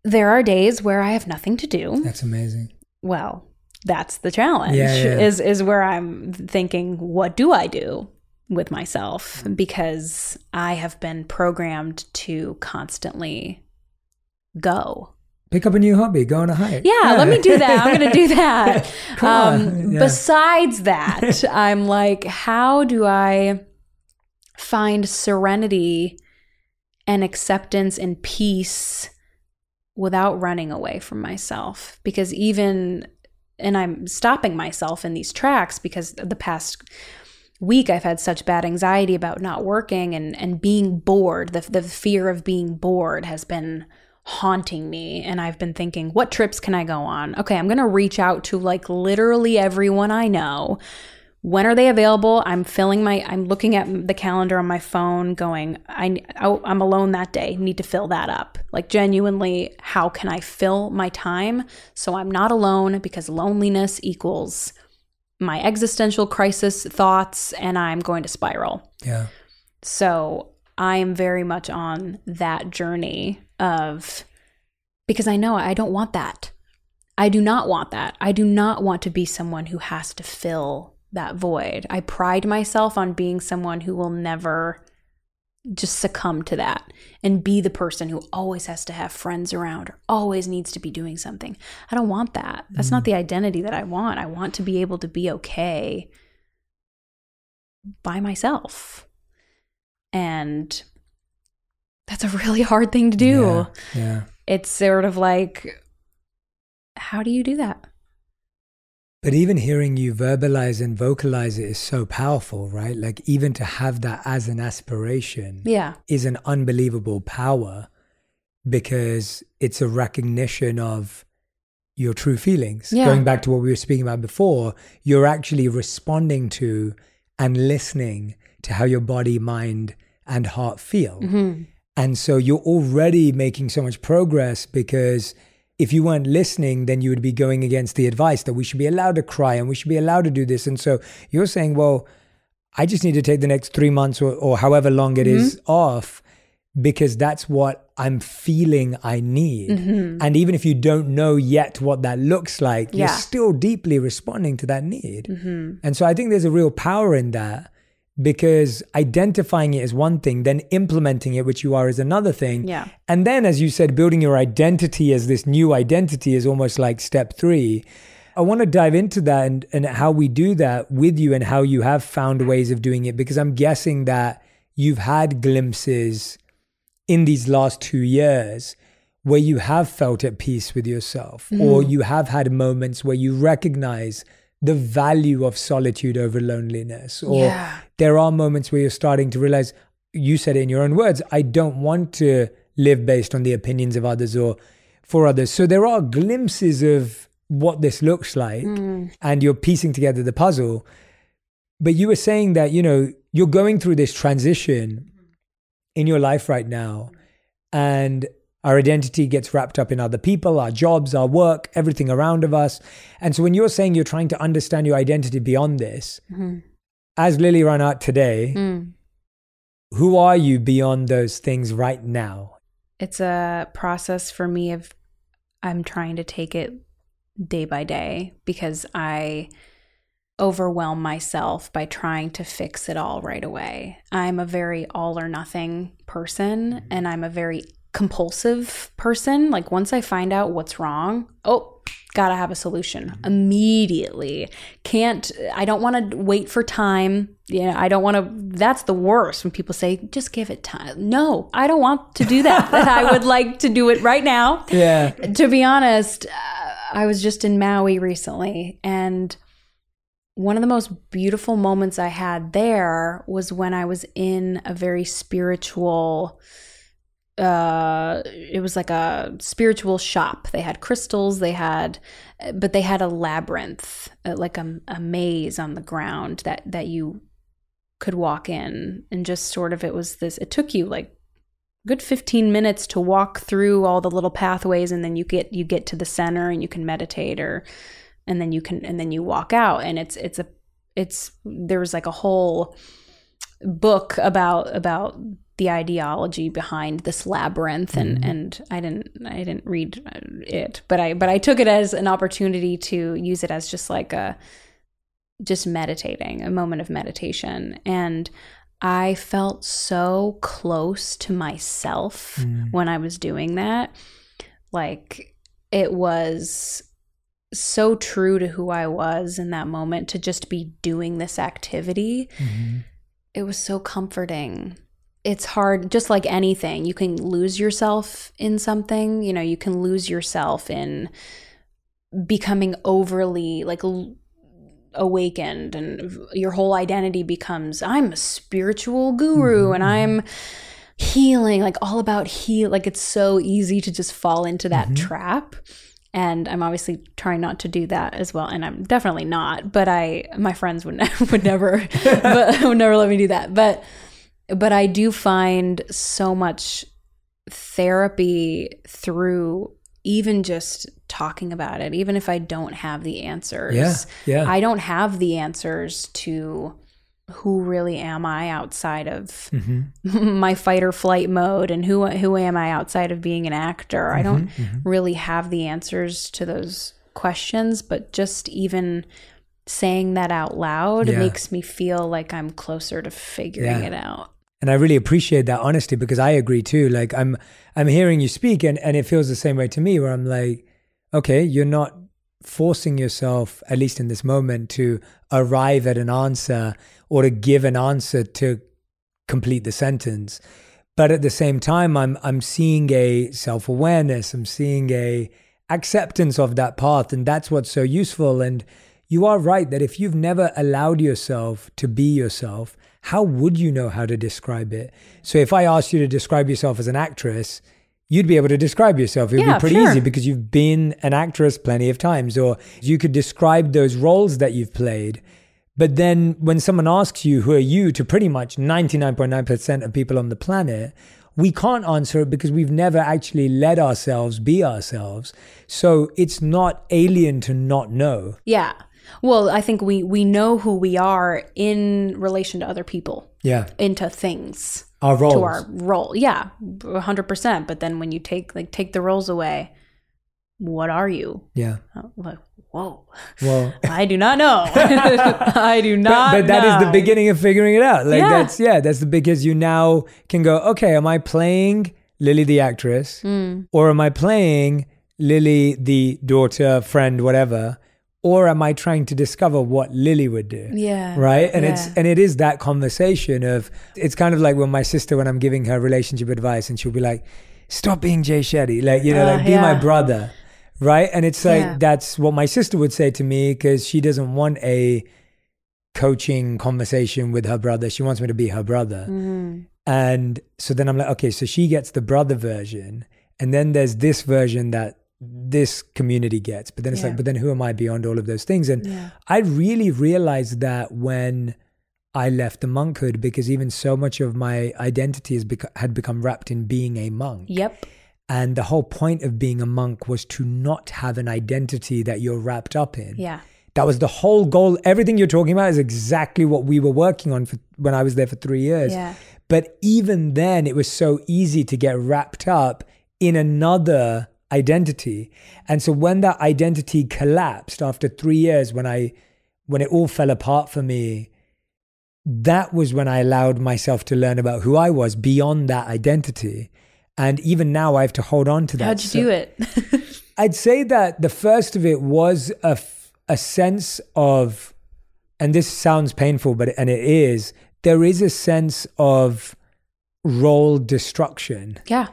there are days where I have nothing to do That's amazing. well that's the challenge Yeah, yeah. is is where i'm thinking what do i do with myself because i have been programmed to constantly go Pick up a new hobby. Go on a hike. yeah, let me do that i'm gonna do that um. Yeah. besides that i'm like how do i find serenity and acceptance and peace without running away from myself because even and I'm stopping myself in these tracks because the past week I've had such bad anxiety about not working and and being bored. The the fear of being bored has been haunting me and I've been thinking what trips can I go on? Okay I'm going to reach out to like literally everyone I know. When are they available? I'm filling my i'm looking at the calendar on my phone going i i'm alone that day. Need to fill that up. Like genuinely how can i fill my time so i'm not alone? Because loneliness equals my existential crisis thoughts and i'm going to spiral Yeah. so I am very much on that journey of because I know I don't want that. I do not want that. I do not want to be someone who has to fill that void. I pride myself on being someone who will never just succumb to that and be the person who always has to have friends around or always needs to be doing something. I don't want that. That's not mm. the identity that I want. I want to be able to be okay by myself. And that's a really hard thing to do. Yeah. yeah. It's sort of like, how do you do that? But even hearing you verbalize and vocalize it is so powerful, right? Like even to have that as an aspiration Yeah. is an unbelievable power because it's a recognition of your true feelings. Yeah. Going back to what we were speaking about before, you're actually responding to and listening to how your body, mind, and heart feel. Mm-hmm. And so you're already making so much progress because if you weren't listening, then you would be going against the advice that we should be allowed to cry and we should be allowed to do this. And so you're saying, well, I just need to take the next three months or, or however long it is mm-hmm. off because that's what I'm feeling I need. Mm-hmm. And even if you don't know yet what that looks like, you're still deeply responding to that need. Mm-hmm. And so I think there's a real power in that because identifying it is one thing, then implementing it, which you are, is another thing. Yeah. And then, as you said, building your identity as this new identity is almost like step three. I want to dive into that and, and how we do that with you and how you have found ways of doing it because I'm guessing that you've had glimpses in these last two years where you have felt at peace with yourself or mm. you have had moments where you recognize the value of solitude over loneliness or Yeah. there are moments where you're starting to realize you said it in your own words i don't want to live based on the opinions of others or for others. So there are glimpses of what this looks like hmm. and you're piecing together the puzzle. But you were saying that you know you're going through this transition in your life right now and our identity gets wrapped up in other people our jobs our work everything around of us and so when you're saying you're trying to understand your identity beyond this as Lili Reinhart today Mm. who are you beyond those things right now It's a process for me of I'm trying to take it day by day because I overwhelm myself by trying to fix it all right away. I'm a very all or nothing person and I'm a very compulsive person. Like once I find out what's wrong, oh, gotta have a solution immediately. Can't, I don't want to wait for time. Yeah, I don't want to, that's the worst when people say, just give it time. No, I don't want to do that. I would like to do it right now. Yeah. To be honest, uh, I was just in Maui recently and one of the most beautiful moments I had there was when I was in a very spiritual uh it was like a spiritual shop. They had crystals they had but they had a labyrinth uh, like a, a maze on the ground that that you could walk in. And just sort of it was this it took you like good 15 minutes to walk through all the little pathways and then you get you get to the center and you can meditate or and then you can and then you walk out. And it's it's a it's there's like a whole book about about the ideology behind this labyrinth and mm-hmm. and I didn't I didn't read it but I but I took it as an opportunity to use it as just like a just meditating a moment of meditation and I felt so close to myself mm. when I was doing that like it was so true to who I was in that moment to just be doing this activity. Mm-hmm. It was so comforting. It's hard, just like anything, you can lose yourself in something. You know, you can lose yourself in becoming overly like awakened, and your whole identity becomes I'm a spiritual guru mm-hmm. and I'm healing, like all about heal. Like it's so easy to just fall into that mm-hmm. trap and I'm obviously trying not to do that as well. And I'm definitely not, but I my friends would ne- would never but would never let me do that. But but I do find so much therapy through even just talking about it, even if I don't have the answers. Yeah, yeah. I don't have the answers to who really am I outside of mm-hmm. my fight or flight mode and who who am I outside of being an actor? Mm-hmm, I don't mm-hmm. really have the answers to those questions, but just even saying that out loud yeah. makes me feel like I'm closer to figuring yeah. it out. And I really appreciate that honesty because I agree too. Like I'm I'm hearing you speak and, and it feels the same way to me where I'm like, okay, you're not forcing yourself, at least in this moment, to arrive at an answer or to give an answer to complete the sentence. But at the same time, I'm I'm seeing a self awareness. I'm seeing a acceptance of that path, and that's what's so useful. And you are right that if you've never allowed yourself to be yourself, how would you know how to describe it? So if I asked you to describe yourself as an actress, you'd be able to describe yourself. It would yeah, be pretty sure. easy because you've been an actress plenty of times, or you could describe those roles that you've played. But then when someone asks you, who are you to pretty much 99.9% of people on the planet, we can't answer it because we've never actually let ourselves be ourselves. So it's not alien to not know. Yeah. Well, I think we we know who we are in relation to other people. Yeah. Into things our roles. to our role. Yeah, hundred percent. But then when you take like take the roles away, what are you? Yeah. Oh, like, whoa. Well, I do not know. I do not. But, but that know. is the beginning of figuring it out. Like yeah. that's yeah, that's the because you now can go. Okay, am I playing Lili the actress, mm. or am I playing Lili the daughter, friend, whatever? Or am I trying to discover what Lili would do? Yeah. Right. And yeah. it's and it is that conversation of it's kind of like when my sister when I'm giving her relationship advice and she'll be like, Stop being Jay Shetty. Like, you know, uh, like be yeah. my brother. Right. And it's like yeah. that's what my sister would say to me because she doesn't want a coaching conversation with her brother. She wants me to be her brother. Mm-hmm. And so then I'm like, okay, so she gets the brother version. And then there's this version that this community gets. But then it's yeah. like, but then who am I beyond all of those things? And yeah. I really realized that when I left the monkhood because even so much of my identity has beca- had become wrapped in being a monk. Yep. And the whole point of being a monk was to not have an identity that you're wrapped up in. Yeah. That was the whole goal. Everything you're talking about is exactly what we were working on for when I was there for three years. Yeah. But even then, it was so easy to get wrapped up in another identity. And so when that identity collapsed after three years, when I when it all fell apart for me, that was when I allowed myself to learn about who I was beyond that identity. And even now, I have to hold on to that. How'd you so, do it? I'd say that the first of it was a, a sense of, and this sounds painful, but and it is, there is a sense of role destruction. Yeah.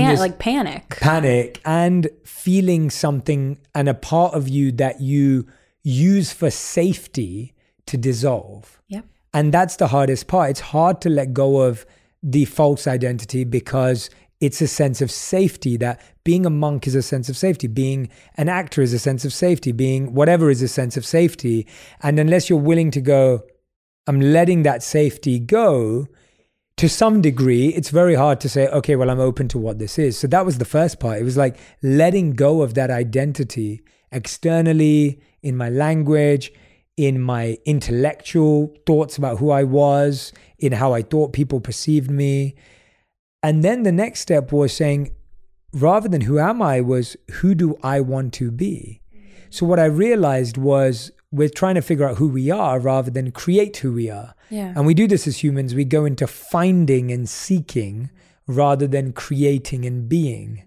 Pan- like panic. Panic and feeling something and a part of you that you use for safety to dissolve. Yep. And that's the hardest part. It's hard to let go of the false identity because it's a sense of safety that being a monk is a sense of safety being an actor is a sense of safety being whatever is a sense of safety and unless you're willing to go i'm letting that safety go to some degree it's very hard to say okay well i'm open to what this is. So that was the first part. It was like letting go of that identity externally in my language in my intellectual thoughts about who i was in how i thought people perceived me. And then the next step was saying, rather than who am I, was who do I want to be? So what I realized was we're trying to figure out who we are rather than create who we are. Yeah. And we do this as humans. We go into finding and seeking rather than creating and being.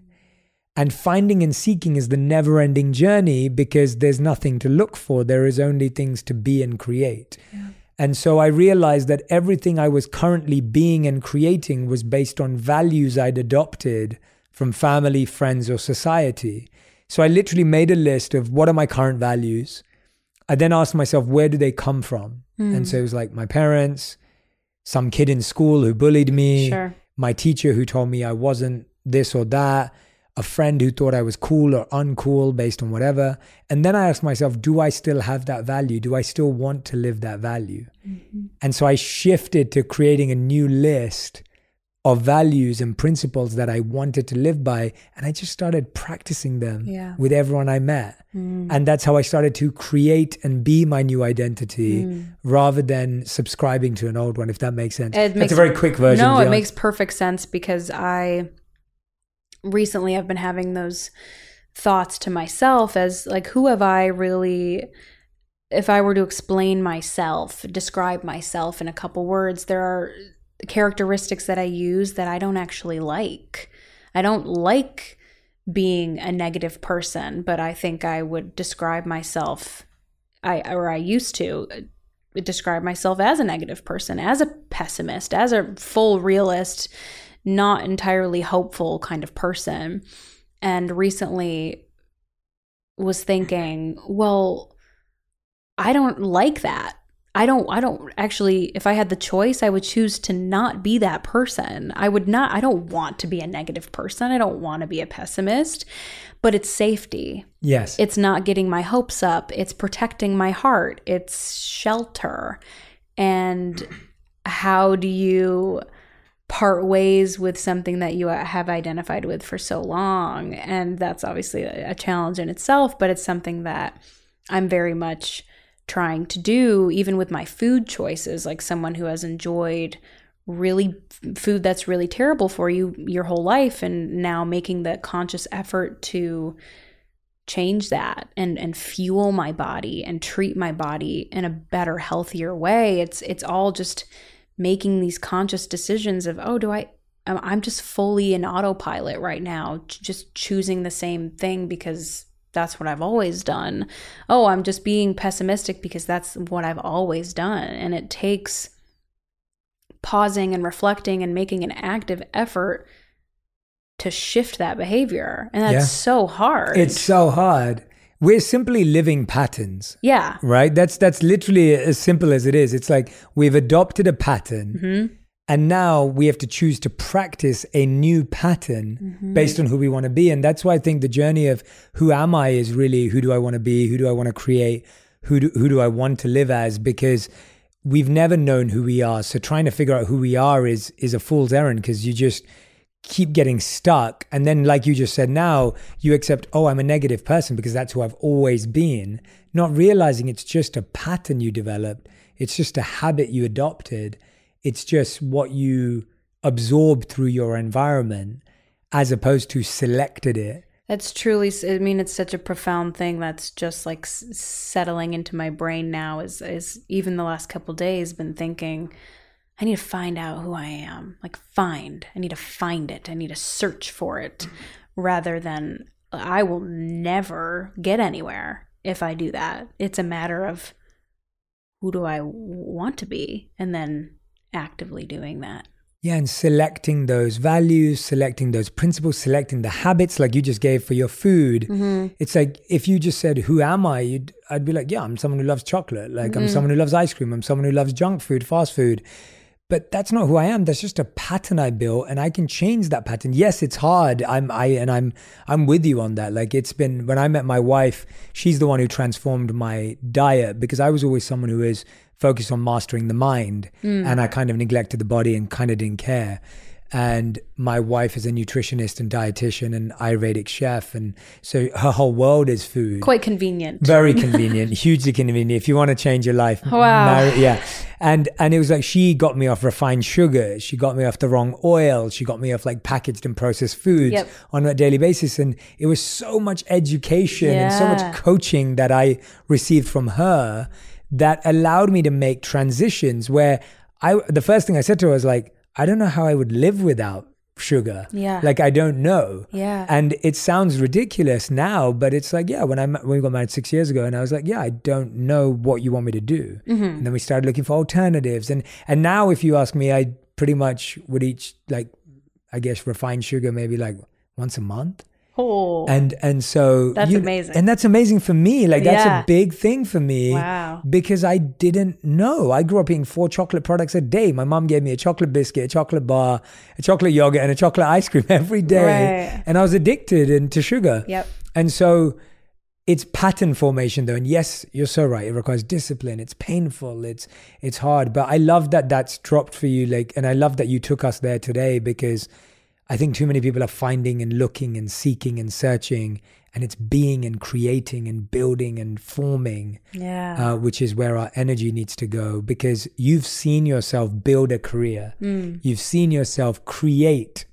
And finding and seeking is the never ending journey because there's nothing to look for. There is only things to be and create. Yeah. And so I realized that everything I was currently being and creating was based on values I'd adopted from family, friends, or society. So I literally made a list of what are my current values. I then asked myself, where do they come from? Mm. And so it was like my parents, some kid in school who bullied me, sure. my teacher who told me I wasn't this or that, a friend who thought I was cool or uncool based on whatever. And then I asked myself, do I still have that value? Do I still want to live that value? Mm-hmm. And so I shifted to creating a new list of values and principles that I wanted to live by. And I just started practicing them yeah. with everyone I met. Mm. And that's how I started to create and be my new identity mm. rather than subscribing to an old one, if that makes sense. It that's makes, a very quick version. No, it makes perfect sense because I recently I've been having those thoughts to myself as like who have I really if I were to explain myself, describe myself in a couple words, there are characteristics that I use that I don't actually like. I don't like being a negative person, but I think I would describe myself I or I used to uh, describe myself as a negative person, as a pessimist, as a full realist not entirely hopeful kind of person. And recently was thinking, well, I don't like that. I don't I don't actually if I had the choice I would choose to not be that person. I would not I don't want to be a negative person. I don't want to be a pessimist, but it's safety. Yes. It's not getting my hopes up. It's protecting my heart. It's shelter. And how do you part ways with something that you have identified with for so long. And that's obviously a challenge in itself, but it's something that I'm very much trying to do, even with my food choices, like someone who has enjoyed really food that's really terrible for you your whole life and now making the conscious effort to change that and and fuel my body and treat my body in a better healthier way. It's it's all just making these conscious decisions of, oh, do I, I'm just fully in autopilot right now, just choosing the same thing because that's what I've always done. Oh, I'm just being pessimistic because that's what I've always done. And it takes pausing and reflecting and making an active effort to shift that behavior. And that's yeah. so hard. It's so hard we're simply living patterns. Yeah. Right? That's that's literally as simple as it is. It's like we've adopted a pattern mm-hmm. And now we have to choose to practice a new pattern mm-hmm. based on who we want to be. And that's why I think the journey of who am I is really who do I want to be? Who do I want to create? Who do, who do I want to live as? Because we've never known who we are. So trying to figure out who we are is is a fool's errand because you just keep getting stuck. And then, like you just said now, you accept, oh, I'm a negative person because that's who I've always been, not realizing it's just a pattern you developed. It's just a habit you adopted. It's just what you absorb through your environment as opposed to selected it That's truly, I mean, it's such a profound thing that's just like settling into my brain now. Is, is even the last couple days been thinking, I need to find out who I am. Like, find. I need to find it. I need to search for it mm-hmm. rather than I will never get anywhere if I do that. It's a matter of who do I want to be and then actively doing that. Yeah, and selecting those values, selecting those principles, selecting the habits like you just gave for your food. Mm-hmm. It's like if you just said, Who am I? You'd, I'd be like, Yeah, I'm someone who loves chocolate. Like, mm-hmm. I'm someone who loves ice cream. I'm someone who loves junk food, fast food. But that's not who I am. That's just a pattern I built and I can change that pattern. Yes, it's hard. I'm I and I'm I'm with you on that. Like it's been when I met my wife, she's the one who transformed my diet because I was always someone who is focused on mastering the mind mm. and I kind of neglected the body and kind of didn't care. And my wife is a nutritionist and dietitian and Ayurvedic chef. And so her whole world is food. Quite convenient. Very convenient, hugely convenient. If you want to change your life. Wow. Marry, yeah. And, and it was like she got me off refined sugar. She got me off the wrong oil. She got me off like packaged and processed foods yep. on a daily basis. And it was so much education yeah. and so much coaching that I received from her that allowed me to make transitions where I the first thing I said to her was like, I don't know how I would live without sugar. Yeah. Like I don't know. Yeah. And it sounds ridiculous now, but it's like, yeah, when I when we got married six years ago, and I was like, yeah, I don't know what you want me to do. Mm-hmm. And then we started looking for alternatives, and and now if you ask me, I pretty much would eat like, I guess refined sugar maybe like once a month. Oh. And and so that's you, amazing. And that's amazing for me. Like that's yeah. a big thing for me. Wow. Because I didn't know. I grew up eating four chocolate products a day. My mom gave me a chocolate biscuit, a chocolate bar, a chocolate yogurt, and a chocolate ice cream every day. Right. And I was addicted into sugar. Yep. And so it's pattern formation though and yes you're so right it requires discipline it's painful it's it's hard but i love that that's dropped for you like and i love that you took us there today because I think too many people are finding and looking and seeking and searching, and it's being and creating and building and forming, yeah. uh, which is where our energy needs to go. Because you've seen yourself build a career, mm. you've seen yourself create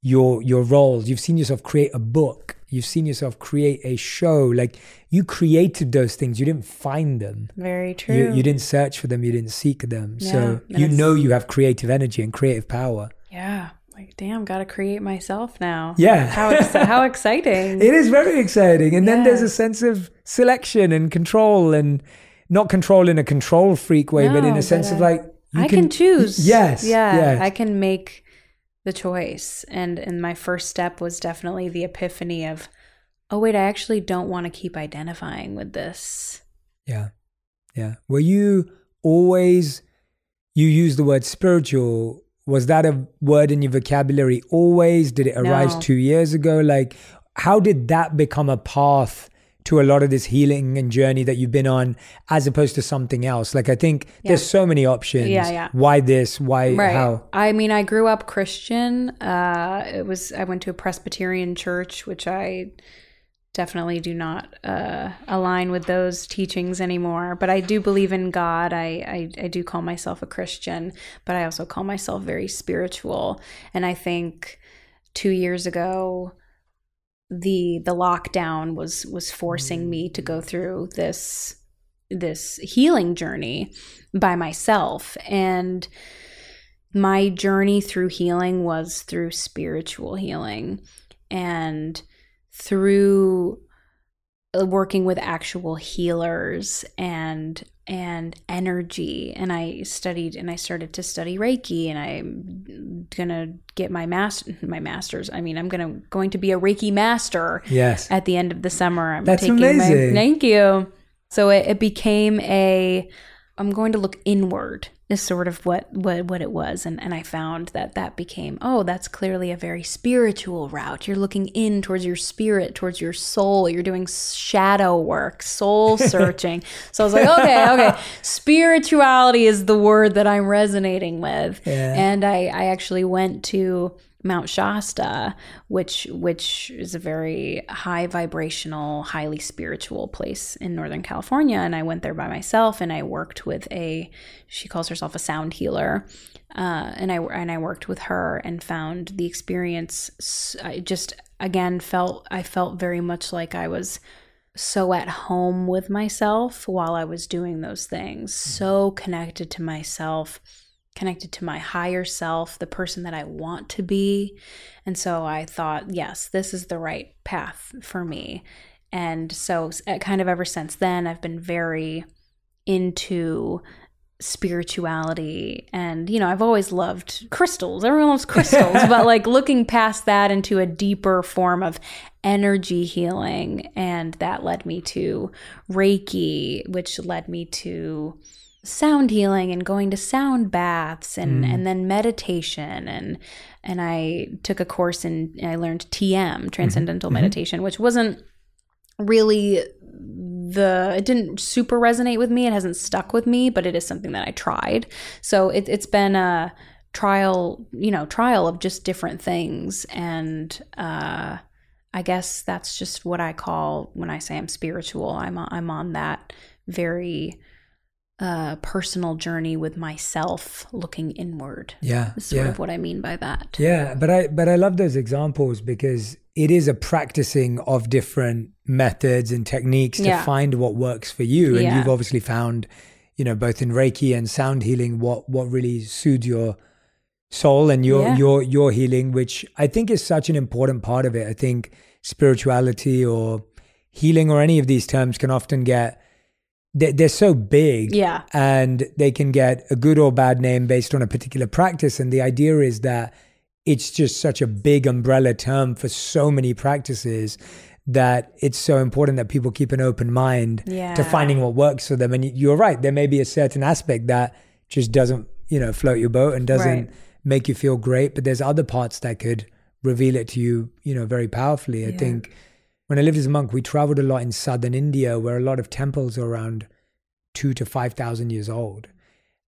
your your roles, you've seen yourself create a book, you've seen yourself create a show. Like you created those things, you didn't find them. Very true. You, you didn't search for them, you didn't seek them. Yeah, so you know you have creative energy and creative power. Yeah like damn gotta create myself now. Yeah. How, ex- how exciting. It is very exciting. And yeah. then there's a sense of selection and control and not control in a control freak way no, but in a sense of uh, like i can, can, choose. Yes yeah yes. i can make the choice. And and my first step was definitely the epiphany of oh wait i actually don't want to keep identifying with this. Yeah yeah. Were you always you use the word spiritual was that a word in your vocabulary always? Did it arise no. two years ago? Like, how did that become a path to a lot of this healing and journey that you've been on as opposed to something else? Like, I think yeah. there's so many options. Yeah, yeah. Why this? Why right. how? I mean, I grew up Christian. Uh, it was, I went to a Presbyterian church, which I definitely do not uh, align with those teachings anymore. But I do believe in God. I, I, I do call myself a Christian, but I also call myself very spiritual. And I think two years ago, the the lockdown was was forcing me to go through this this healing journey by myself and my journey through healing was through spiritual healing and through uh, working with actual healers and and energy. And i studied and i started to study reiki and i'm gonna get my master my masters i mean i'm gonna going to be a reiki master yes. at the end of the summer. I'm That's taking amazing. my thank you. So it, it became a i'm going to look inward is sort of what what, what it was. And, and i found that that became oh that's clearly a very spiritual route. You're looking in towards your spirit towards your soul. You're doing shadow work soul searching. So i was like okay okay. Spirituality is the word that i'm resonating with. Yeah. and i i actually went to Mount Shasta, which which is a very high vibrational, highly spiritual place in Northern California, and I went there by myself, and I worked with a she calls herself a sound healer, uh, and I and I worked with her and found the experience I just again felt I felt very much like I was so at home with myself while I was doing those things, so connected to myself, connected to my higher self, the person that I want to be. And so I thought, yes, this is the right path for me. And so, kind of ever since then, I've been very into spirituality and you know i've always loved crystals everyone loves crystals but like looking past that into a deeper form of energy healing and that led me to reiki which led me to sound healing and going to sound baths and mm. and then meditation and and I took a course in I learned TM transcendental mm-hmm. meditation which wasn't really the it didn't super resonate with me. It hasn't stuck with me, but it is something that I tried. So it, it's been a trial, you know, trial of just different things, and uh, I guess that's just what I call when I say I'm spiritual. I'm I'm on that very uh, personal journey with myself, looking inward. Yeah, is sort yeah. of what I mean by that. Yeah, but I but I love those examples because it is a practicing of different methods and techniques to yeah. find what works for you, and yeah. you've obviously found, you know, both in Reiki and sound healing, what what really soothes your soul and your yeah. your your healing, which I think is such an important part of it. I think spirituality or healing or any of these terms can often get they're so big yeah and they can get a good or bad name based on a particular practice and the idea is that it's just such a big umbrella term for so many practices that it's so important that people keep an open mind yeah. to finding what works for them and you're right there may be a certain aspect that just doesn't you know float your boat and doesn't right. make you feel great but there's other parts that could reveal it to you you know very powerfully i yeah. think when I lived as a monk, we traveled a lot in southern India, where a lot of temples are around two to five thousand years old.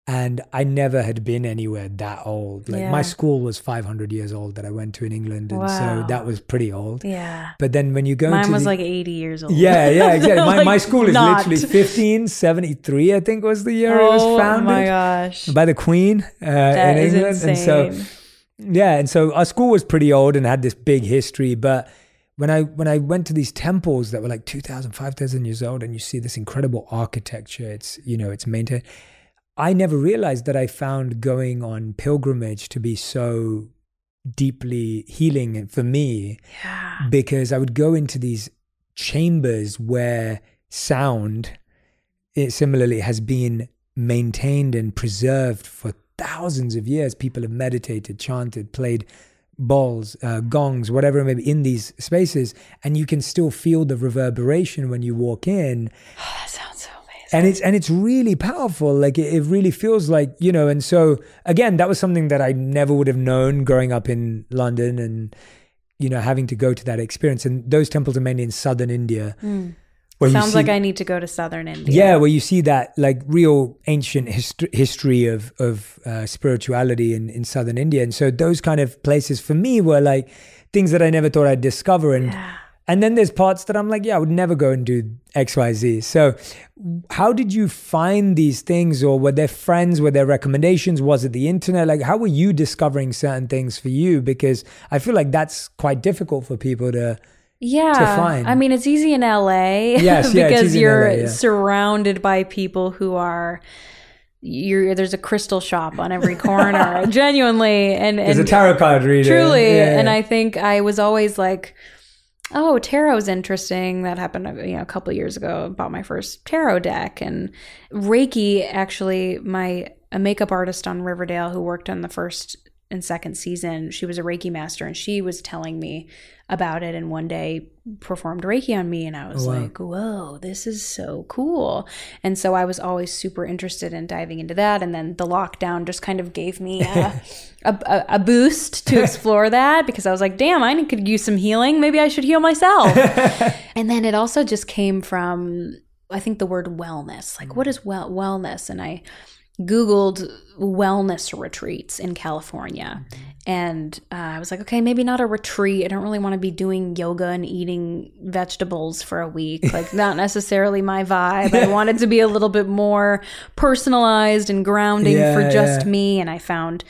And I never had been anywhere that old. Like yeah. my school was 500 years old that I went to in England, and wow. so that was pretty old. Yeah. But then when you go, to mine was the, like 80 years old. Yeah, yeah, exactly. My, like my school is not. literally 1573. I think was the year oh, it was founded. Oh my gosh! By the Queen uh, in England, insane. and so yeah, and so our school was pretty old and had this big history, but when I when I went to these temples that were like 2000 5000 years old and you see this incredible architecture it's you know it's maintained I never realized that I found going on pilgrimage to be so deeply healing for me yeah. because I would go into these chambers where sound it similarly has been maintained and preserved for thousands of years people have meditated chanted played balls, uh, gongs, whatever it may be in these spaces, and you can still feel the reverberation when you walk in. Oh, that sounds so amazing. And it's and it's really powerful. Like it, it really feels like you know. And so again, that was something that I never would have known growing up in London, and you know having to go to that experience. And those temples are mainly in southern India. Mm. Sounds see, like I need to go to southern India. Yeah, where you see that like real ancient hist- history of of uh, spirituality in in southern India, and so those kind of places for me were like things that I never thought I'd discover, and yeah. and then there's parts that I'm like, yeah, I would never go and do X Y Z. So, how did you find these things, or were there friends? Were there recommendations? Was it the internet? Like, how were you discovering certain things for you? Because I feel like that's quite difficult for people to yeah. i mean it's easy in la yes, yeah, because you're LA, yeah. surrounded by people who are you're there's a crystal shop on every corner genuinely and, and there's a tarot card reader truly yeah, and i think i was always like oh tarot's interesting. That happened you know a couple years ago. I bought my first tarot deck and reiki actually my a makeup artist on riverdale who worked on the first and second season she was a reiki master and she was telling me about it and one day performed Reiki on me and I was oh, wow. like, whoa, this is so cool. And so I was always super interested in diving into that. And then the lockdown just kind of gave me a, a, a, boost to explore that because I was like, damn, I could use some healing. Maybe I should heal myself. and then it also just came from, I think the word wellness, like mm. what is well wellness? And I, Googled wellness retreats in California. Mm-hmm. And uh, I was like, okay, maybe not a retreat. I don't really want to be doing yoga and eating vegetables for a week. Like, not necessarily my vibe. I wanted to be a little bit more personalized and grounding yeah, for just yeah. me. And I found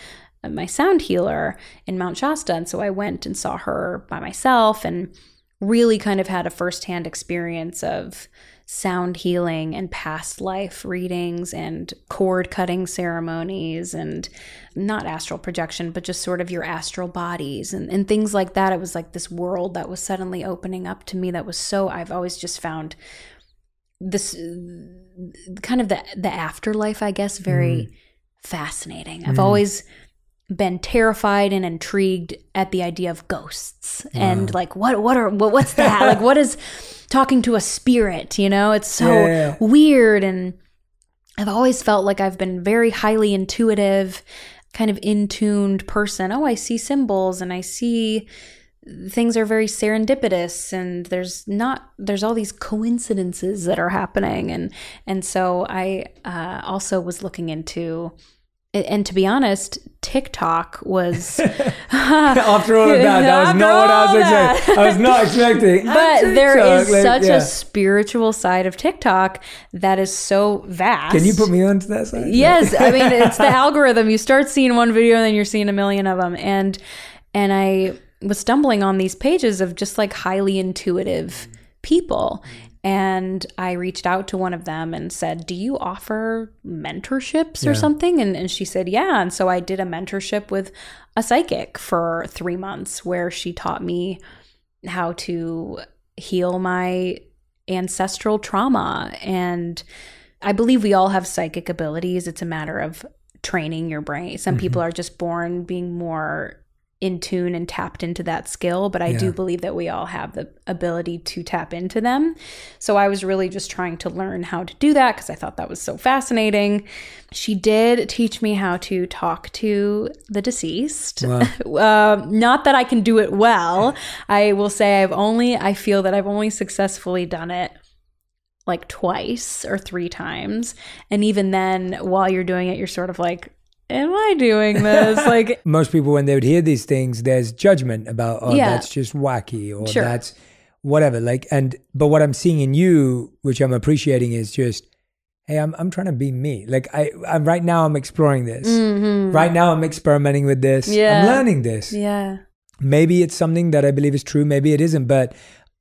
my sound healer in Mount Shasta. And so I went and saw her by myself and really kind of had a firsthand experience of sound healing and past life readings and cord cutting ceremonies and not astral projection, but just sort of your astral bodies and, and things like that. It was like this world that was suddenly opening up to me that was so, I've always just found this kind of the the afterlife, I guess, very mm. fascinating. I've mm. always been terrified and intrigued at the idea of ghosts. And like what what are what, what's that? Like what is talking to a spirit you know? It's so yeah, yeah. weird. And I've always felt like I've been very highly intuitive kind of in tuned person. Oh I see symbols and I see things are very serendipitous and there's not there's all these coincidences that are happening. And and so i uh, also was looking into and to be honest tiktok was after all of that that was not what i was expecting i was not expecting. But there is like, such yeah. a spiritual side of tiktok that is so vast. Can you put me onto that side? Yes i mean it's the algorithm. You start seeing one video and then you're seeing a million of them and and i was stumbling on these pages of just like highly intuitive people. And I reached out to one of them and said, Do you offer mentorships or yeah. something? And, and she said, Yeah. And so I did a mentorship with a psychic for three months where she taught me how to heal my ancestral trauma. And I believe we all have psychic abilities. It's a matter of training your brain. Some mm-hmm. people are just born being more in tune and tapped into that skill, but I yeah. do believe that we all have the ability to tap into them. So I was really just trying to learn how to do that because I thought that was so fascinating. She did teach me how to talk to the deceased. Wow. uh, not that I can do it well. I will say I've only, I feel that I've only successfully done it like twice or three times. And even then, while you're doing it, you're sort of like, am I doing this? Like most people, when they would hear these things, there's judgment about, oh, yeah. that's just wacky or sure. that's whatever. Like, and but what I'm seeing in you, which I'm appreciating, is just, hey, I'm I'm trying to be me. Like I, I'm right now, I'm exploring this. Mm-hmm. Right now, I'm experimenting with this. Yeah. I'm learning this. Yeah. Maybe it's something that I believe is true. Maybe it isn't, but.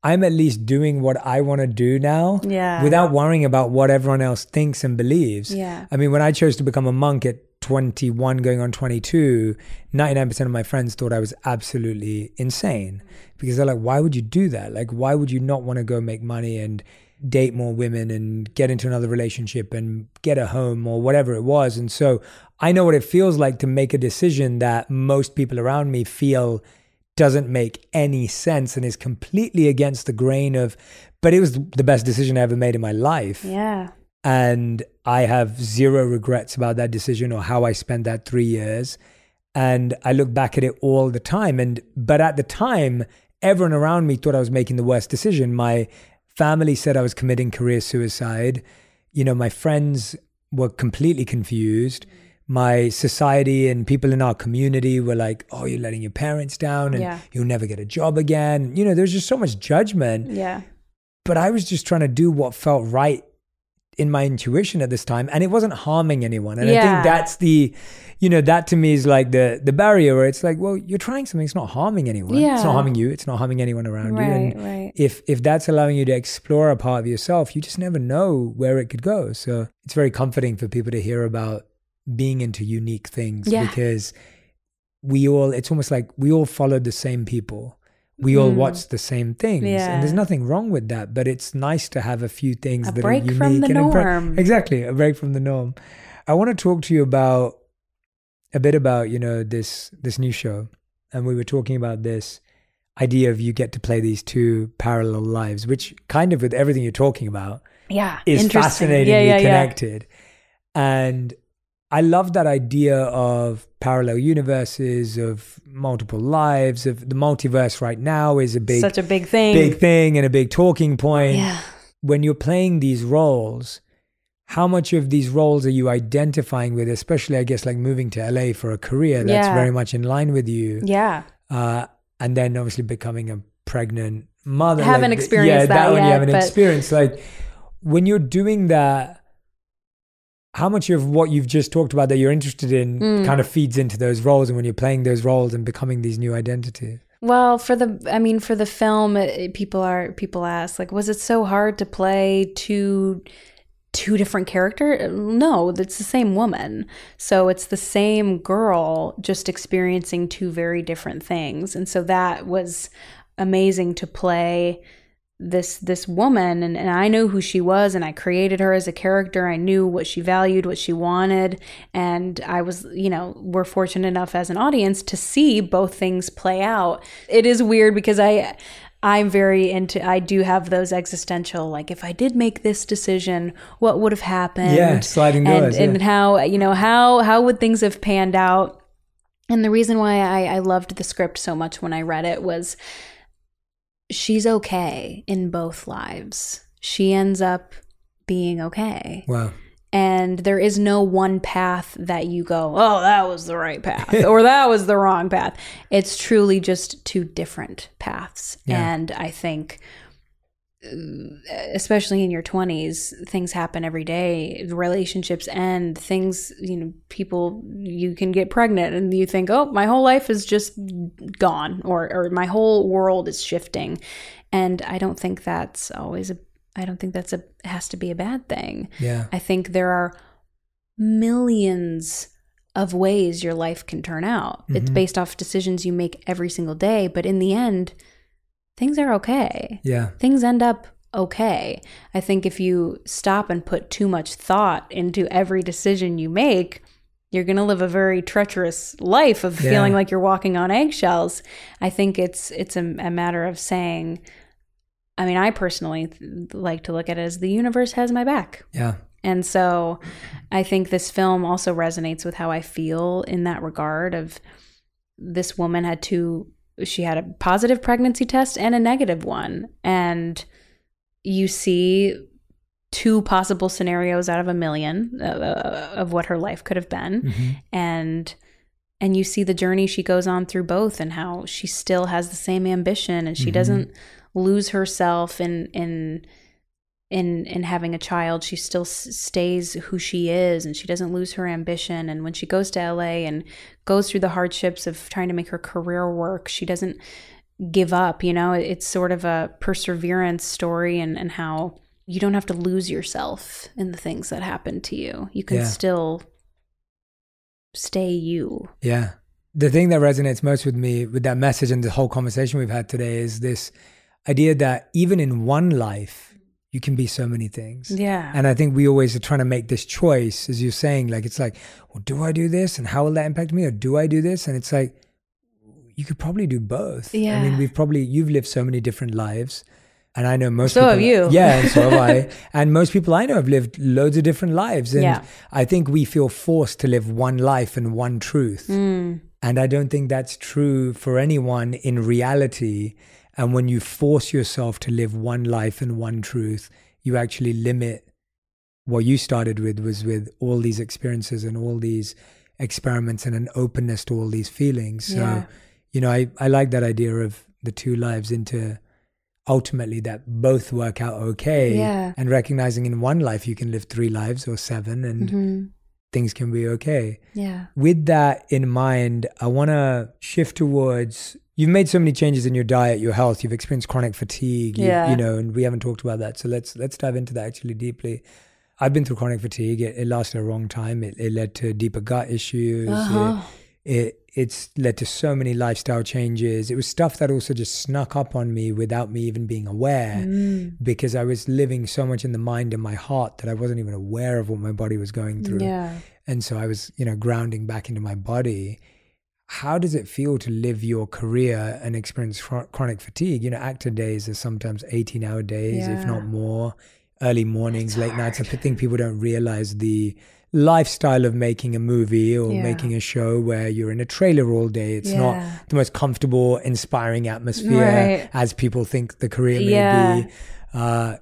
I'm at least doing what I want to do now yeah. without worrying about what everyone else thinks and believes. Yeah. I mean, when I chose to become a monk at 21 going on 22 99% of my friends thought i was absolutely insane because they're like why would you do that? Like why would you not want to go make money and date more women and get into another relationship and get a home or whatever it was? And so i know what it feels like to make a decision that most people around me feel doesn't make any sense and is completely against the grain of but it was the best decision i ever made in my life. Yeah and I have zero regrets about that decision or how I spent that three years. And I look back at it all the time. And but at the time, everyone around me thought I was making the worst decision. My family said I was committing career suicide. You know, my friends were completely confused. My society and people in our community were like, "Oh, you're letting your parents down, and yeah. you'll never get a job again." You know, there's just so much judgment. Yeah. But I was just trying to do what felt right in my intuition at this time and it wasn't harming anyone and yeah. i think that's the you know that to me is like the the barrier where it's like well you're trying something it's not harming anyone yeah. it's not harming you it's not harming anyone around right, you and right. if if that's allowing you to explore a part of yourself you just never know where it could go so it's very comforting for people to hear about being into unique things yeah. because we all it's almost like we all followed the same people we all mm. watch the same things yeah. and there's nothing wrong with that but it's nice to have a few things a that break are unique from the and norm. Exactly a break from the norm i want to talk to you about a bit about you know this this new show and we were talking about this idea of you get to play these two parallel lives which kind of with everything you're talking about yeah is fascinatingly yeah, yeah, connected and I love that idea of parallel universes, of multiple lives, of the multiverse right now is a big such a big thing. Big thing and a big talking point. Yeah. When you're playing these roles, how much of these roles are you identifying with, especially I guess like moving to LA for a career that's yeah. very much in line with you. Yeah. Uh, and then obviously becoming a pregnant mother. I haven't like, experienced yeah, that, that one yet, you haven't but... experienced. Like when you're doing that how much of what you've just talked about that you're interested in Mm. kind of feeds into those roles and when you're playing those roles and becoming these new identities? Well, for the, I mean, for the film, it, people are people ask like, was it so hard to play two two different character? No, it's the same woman. So it's the same girl, just experiencing two very different things, and so that was amazing to play this this woman and, and I knew who she was and I created her as a character. I knew what she valued, what she wanted, and I was, you know, we're fortunate enough as an audience to see both things play out. It is weird because I I'm very into I do have those existential like if I did make this decision, what would have happened? Yeah, sliding and, yeah. and how, you know, how how would things have panned out? And the reason why I, I loved the script so much when I read it was she's okay in both lives. She ends up being okay. Wow. And there is no one path that you go, oh, that was the right path or that was the wrong path. It's truly just two different paths. Yeah. And I think, especially in your 20s, things happen every day. Relationships end, things, you know, people, you can get pregnant and you think, oh, my whole life is just gone or, or my whole world is shifting. And I don't think that's always a, I don't think that's a, has to be a bad thing. Yeah. I think there are millions of ways your life can turn out. It's Mhm. based off decisions you make every single day, but in the end, things are okay. Yeah. Things end up okay. I think if you stop and put too much thought into every decision you make, you're going to live a very treacherous life of Yeah. feeling like you're walking on eggshells. I think it's it's a, a matter of saying I mean, I personally th- like to look at it as the universe has my back. Yeah. And so I think this film also resonates with how I feel in that regard of this woman had two she had a positive pregnancy test and a negative one and you see two possible scenarios out of a million uh, of what her life could have been Mhm. and and you see the journey she goes on through both and how she still has the same ambition and she Mhm. doesn't lose herself in in in in having a child she still s- stays who she is and she doesn't lose her ambition and when she goes to LA and goes through the hardships of trying to make her career work she doesn't give up you know it's sort of a perseverance story and and how you don't have to lose yourself in the things that happen to you you can Yeah. still stay you Yeah. The thing that resonates most with me with that message and the whole conversation we've had today is this idea that even in one life, you can be so many things. yeah And I think we always are trying to make this choice, as you're saying, like it's like, well, do I do this, and how will that impact me, or do I do this? And it's like, you could probably do both. Yeah. I mean, we've probably you've lived so many different lives, and I know most. So people, have you. Yeah, and so have I. And most people I know have lived loads of different lives, and Yeah. I think we feel forced to live one life and one truth. Mm. And I don't think that's true for anyone in reality. And when you force yourself to live one life and one truth, you actually limit what you started with was with all these experiences and all these experiments and an openness to all these feelings. So, Yeah. you know, I, I like that idea of the two lives into ultimately that both work out okay. Yeah. And recognizing in one life you can live three lives or seven and Mhm. Things can be okay yeah with that in mind, I want to shift towards. You've made so many changes in your diet, your health. You've experienced chronic fatigue. You, Yeah. you know, and we haven't talked about that. So let's let's dive into that actually deeply. I've been through chronic fatigue. It, it lasted a long time. It, it led to deeper gut issues. Uh-huh. It, it it's led to so many lifestyle changes. It was stuff that also just snuck up on me without me even being aware Mm. because I was living so much in the mind and my heart that I wasn't even aware of what my body was going through yeah and so I was, you know, grounding back into my body. How does it feel to live your career and experience chro- chronic fatigue? You know, actor days are sometimes 18 hour days, if not more, early mornings, It's late nights. I think people don't realize the lifestyle of making a movie or Yeah. making a show where you're in a trailer all day. It's Yeah. not the most comfortable, inspiring atmosphere Right. as people think the career may Yeah. be. Uh,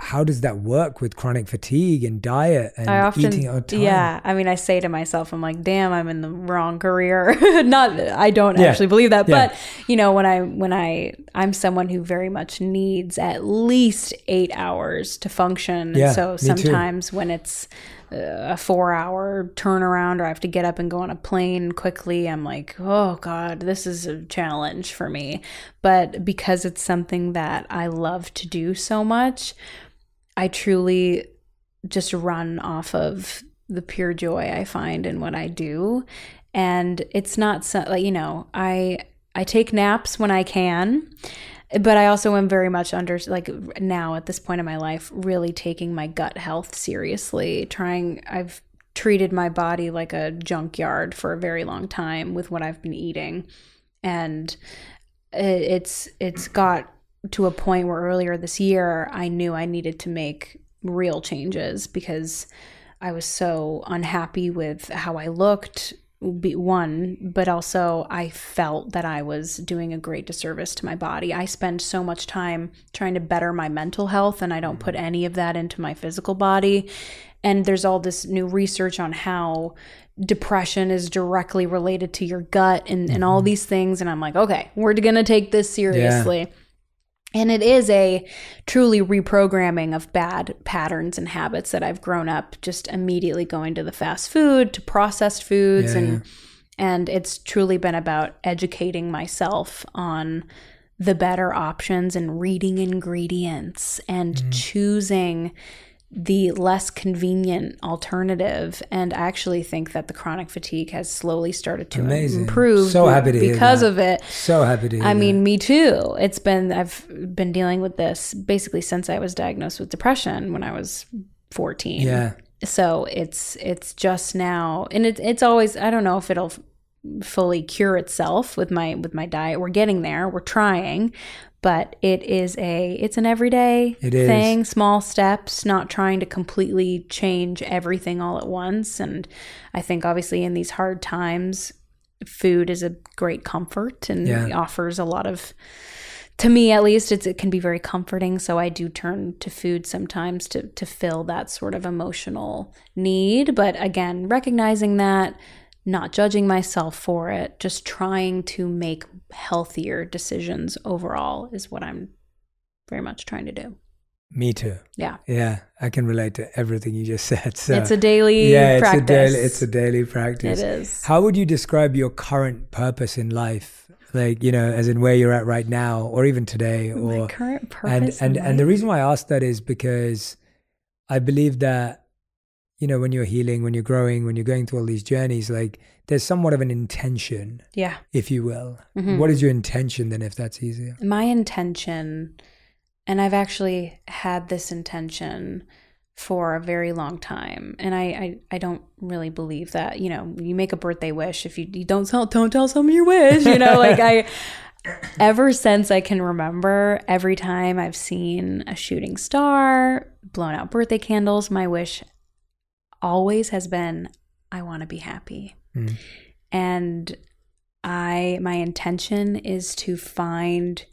how does that work with chronic fatigue and diet and I often, eating out time? yeah. I mean, I say to myself, I'm like, damn, I'm in the wrong career. Not, I don't actually believe that, but you know, when I, when I, I'm someone who very much needs at least eight hours to function. Yeah, and so sometimes when it's uh, a four hour turnaround or I have to get up and go on a plane quickly, I'm like, oh God, this is a challenge for me. But because it's something that I love to do so much, I truly just run off of the pure joy I find in what I do. And it's not so, like, you know, I I take naps when I can but I also am very much under like now at this point in my life really taking my gut health seriously trying I've treated my body like a junkyard for a very long time with what I've been eating. And it's it's got to a point where earlier this year I knew I needed to make real changes because I was so unhappy with how I looked be one, but also I felt that I was doing a great disservice to my body. I spend so much time trying to better my mental health, and I don't put any of that into my physical body. And there's all this new research on how depression is directly related to your gut and, and all mm-hmm. these things. And I'm like, okay, we're going to take this seriously. Yeah. And it is a truly reprogramming of bad patterns and habits that I've grown up just immediately going to the fast food, to processed foods yeah. and and it's truly been about educating myself on the better options and reading ingredients and mm. choosing the less convenient alternative. And I actually think that the chronic fatigue has slowly started to Amazing. improve. So happy to because of it. So happy to. I mean, that. me too. It's been I've been dealing with this basically since I was diagnosed with depression when I was fourteen. Yeah. So it's it's just now, and it, it's always I don't know if it'll fully cure itself with my with my diet. We're getting there. We're trying, but it is a it's an everyday it thing is. small steps not trying to completely change everything all at once and i think obviously in these hard times food is a great comfort and yeah. offers a lot of to me at least it can be very comforting so i do turn to food sometimes to to fill that sort of emotional need but again recognizing that not judging myself for it, just trying to make healthier decisions overall is what I'm very much trying to do. Me too. Yeah. Yeah. I can relate to everything you just said. So it's a daily yeah, practice. It's a daily, it's a daily practice. It is. How would you describe your current purpose in life? Like, you know, as in where you're at right now or even today or My current purpose. And and, and the reason why I ask that is because I believe that you know, when you're healing, when you're growing, when you're going through all these journeys, like there's somewhat of an intention. Yeah. If you will. Mm-hmm. What is your intention then, if that's easier? My intention, and I've actually had this intention for a very long time. And I, I, I don't really believe that, you know, you make a birthday wish. If you, you don't tell, don't tell someone your wish, you know, like I, ever since I can remember, every time I've seen a shooting star, blown out birthday candles, my wish always has been I want to be happy. Mm. And I my intention is to find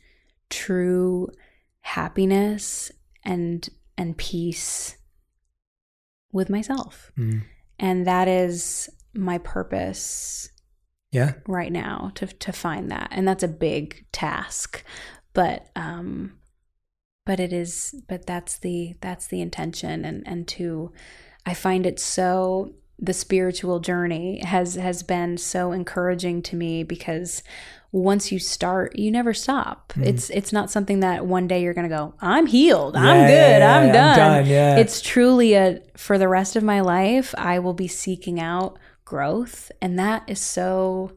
true happiness and and peace with myself. Mm. And that is my purpose. Yeah. Right now to to find that. And that's a big task. But um but it is but that's the that's the intention and and to I find it so the spiritual journey has has been so encouraging to me because once you start you never stop. Mm. it's it's not something that one day you're gonna go i'm healed yeah, i'm good yeah, i'm done, I'm done. it's truly a for the rest of my life i will be seeking out growth and that is so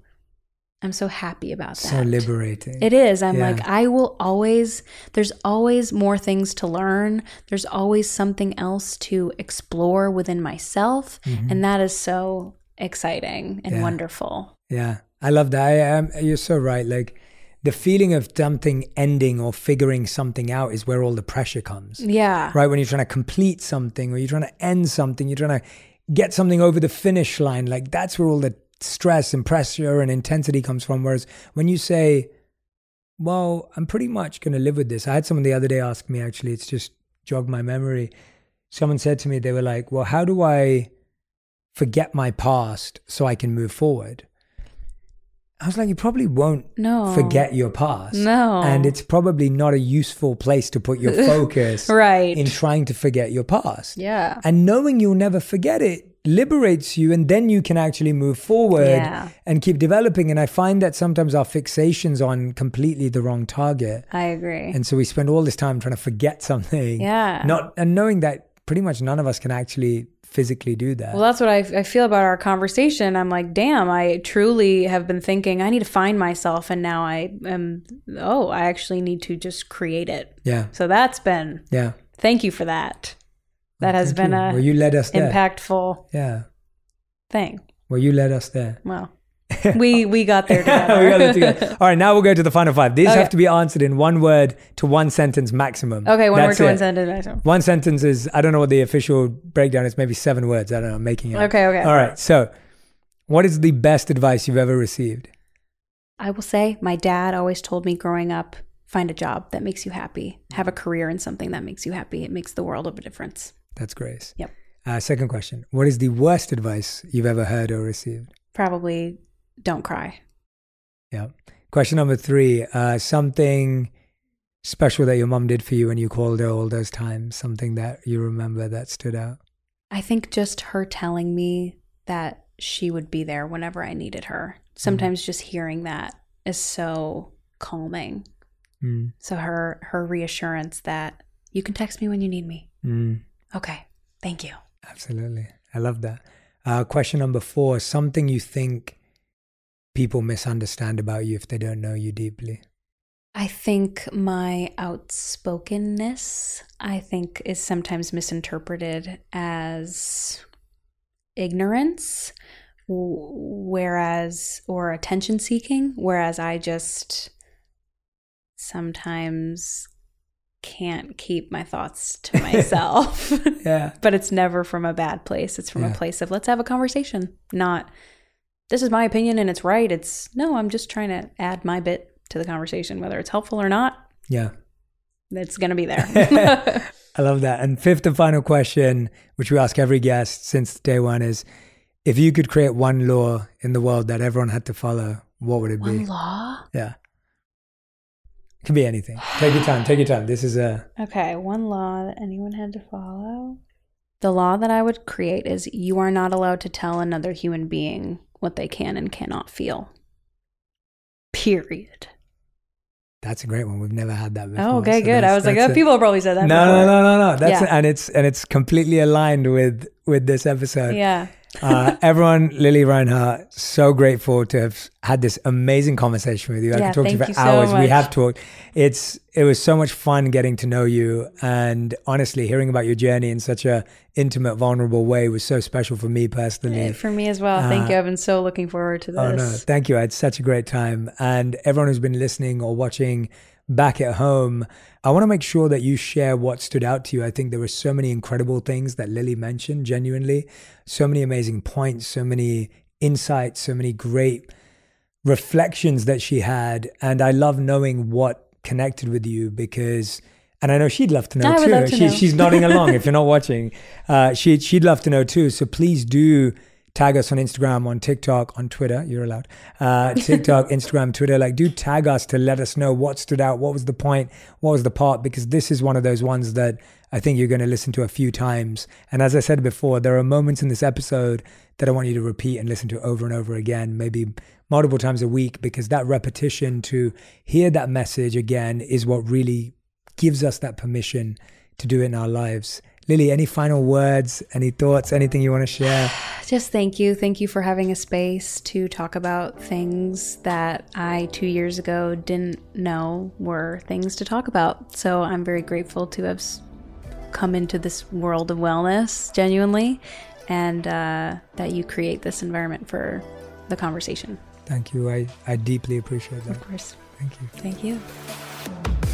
I'm so happy about that. So liberating. It is. I'm yeah. like, I will always, there's always more things to learn. There's always something else to explore within myself. Mm-hmm. And that is so exciting and yeah. wonderful. Yeah. I love that. I am, you're so right. Like, the feeling of something ending or figuring something out is where all the pressure comes. Yeah. Right. When you're trying to complete something or you're trying to end something, you're trying to get something over the finish line. Like, that's where all the stress and pressure and intensity comes from. Whereas when you say, well, I'm pretty much going to live with this. I had someone the other day ask me, actually, it's just jogged my memory. Someone said to me, they were like, well, how do I forget my past so I can move forward? I was like, you probably won't No. forget your past. No. And it's probably not a useful place to put your focus Right. in trying to forget your past. Yeah. And knowing you'll never forget it liberates you, and then you can actually move forward Yeah. and keep developing. And I find that sometimes our fixation's on completely the wrong target. I agree. And so we spend all this time trying to forget something. Yeah. Not and knowing that pretty much none of us can actually physically do that. Well, that's what I, I feel about our conversation. I'm like, damn, I truly have been thinking I need to find myself. And now I am, oh, I actually need to just create it. yeah. So that's been, Yeah. thank you for that. That oh, has Thank been you. a Well, you led us there. impactful Yeah. thing. Well, you led us there. Well, we we got there we together. got it together. All right, now we'll go to the final five. These Okay. have to be answered in one word to one sentence maximum. okay, one word That's to one sentence. One sentence is I don't know what the official breakdown is. Maybe seven words. I don't know. I'm making it. Okay, okay. All right. So, what is the best advice you've ever received? I will say my dad always told me growing up find a job that makes you happy, have a career in something that makes you happy. It makes the world of a difference. That's Grace. Yep. Uh, second question: What is the worst advice you've ever heard or received? Probably don't cry. Yeah. Question number three: uh, Something special that your mom did for you when you called her all those times. Something that you remember that stood out. I think just her telling me that she would be there whenever I needed her. Sometimes just hearing that is so calming. Mm. So her her reassurance that you can text me when you need me. Mm. Okay. Thank you. Absolutely. I love that. Uh, question number four something you think people misunderstand about you if they don't know you deeply. I think my outspokenness, I think, is sometimes misinterpreted as ignorance, whereas, or attention seeking, whereas I just sometimes can't keep my thoughts to myself. Yeah. but it's never from a bad place. It's from Yeah. a place of let's have a conversation, not this is my opinion and it's right. It's no, I'm just trying to add my bit to the conversation, whether it's helpful or not. Yeah. It's going to be there. I love that. And fifth and final question, which we ask every guest since day one, is if you could create one law in the world that everyone had to follow, what would it be? One law? Yeah. Can be anything. Take your time. Take your time. This is a Okay, one law that anyone had to follow. The law that I would create is you are not allowed to tell another human being what they can and cannot feel. Period. that's a great one. We've never had that before. Oh, okay, so good. I was like, oh, a- people probably said that. No, no, before. no, no, no. That's Yeah. and it's and it's completely aligned with with this episode. Yeah. Uh, everyone, Lili Reinhart, so grateful to have had this amazing conversation with you. I Yeah, could talk to you for you so hours. we have talked. It's it was so much fun getting to know you, and honestly, hearing about your journey in such a intimate, vulnerable way was so special for me personally. Eh, For me as well. Thank Uh, you. I've been so looking forward to this. Oh no, thank you. I had such a great time. And everyone who's been listening or watching back at home, I want to make sure that you share what stood out to you. I think there were so many incredible things that Lili mentioned, genuinely. So many amazing points, so many insights, so many great reflections that she had. And I love knowing what connected with you because and I know she'd love to know I too. to she, know. She's nodding along if you're not watching. Uh, she, she'd love to know too. So please do tag us on Instagram, on TikTok, on Twitter. You're allowed. Uh, TikTok, Instagram, Twitter. Like, do tag us to let us know what stood out, what was the point, what was the part, because this is one of those ones that I think you're going to listen to a few times. And as I said before, there are moments in this episode that I want you to repeat and listen to over and over again, maybe multiple times a week, because that repetition to hear that message again is what really gives us that permission to do it in our lives. Lili, any final words, any thoughts, anything you want to share? Just thank you. Thank you for having a space to talk about things that I two years ago didn't know were things to talk about. So I'm very grateful to have come into this world of wellness genuinely and uh, that you create this environment for the conversation. Thank you. I, I deeply appreciate that. Of course. Thank you. Thank you.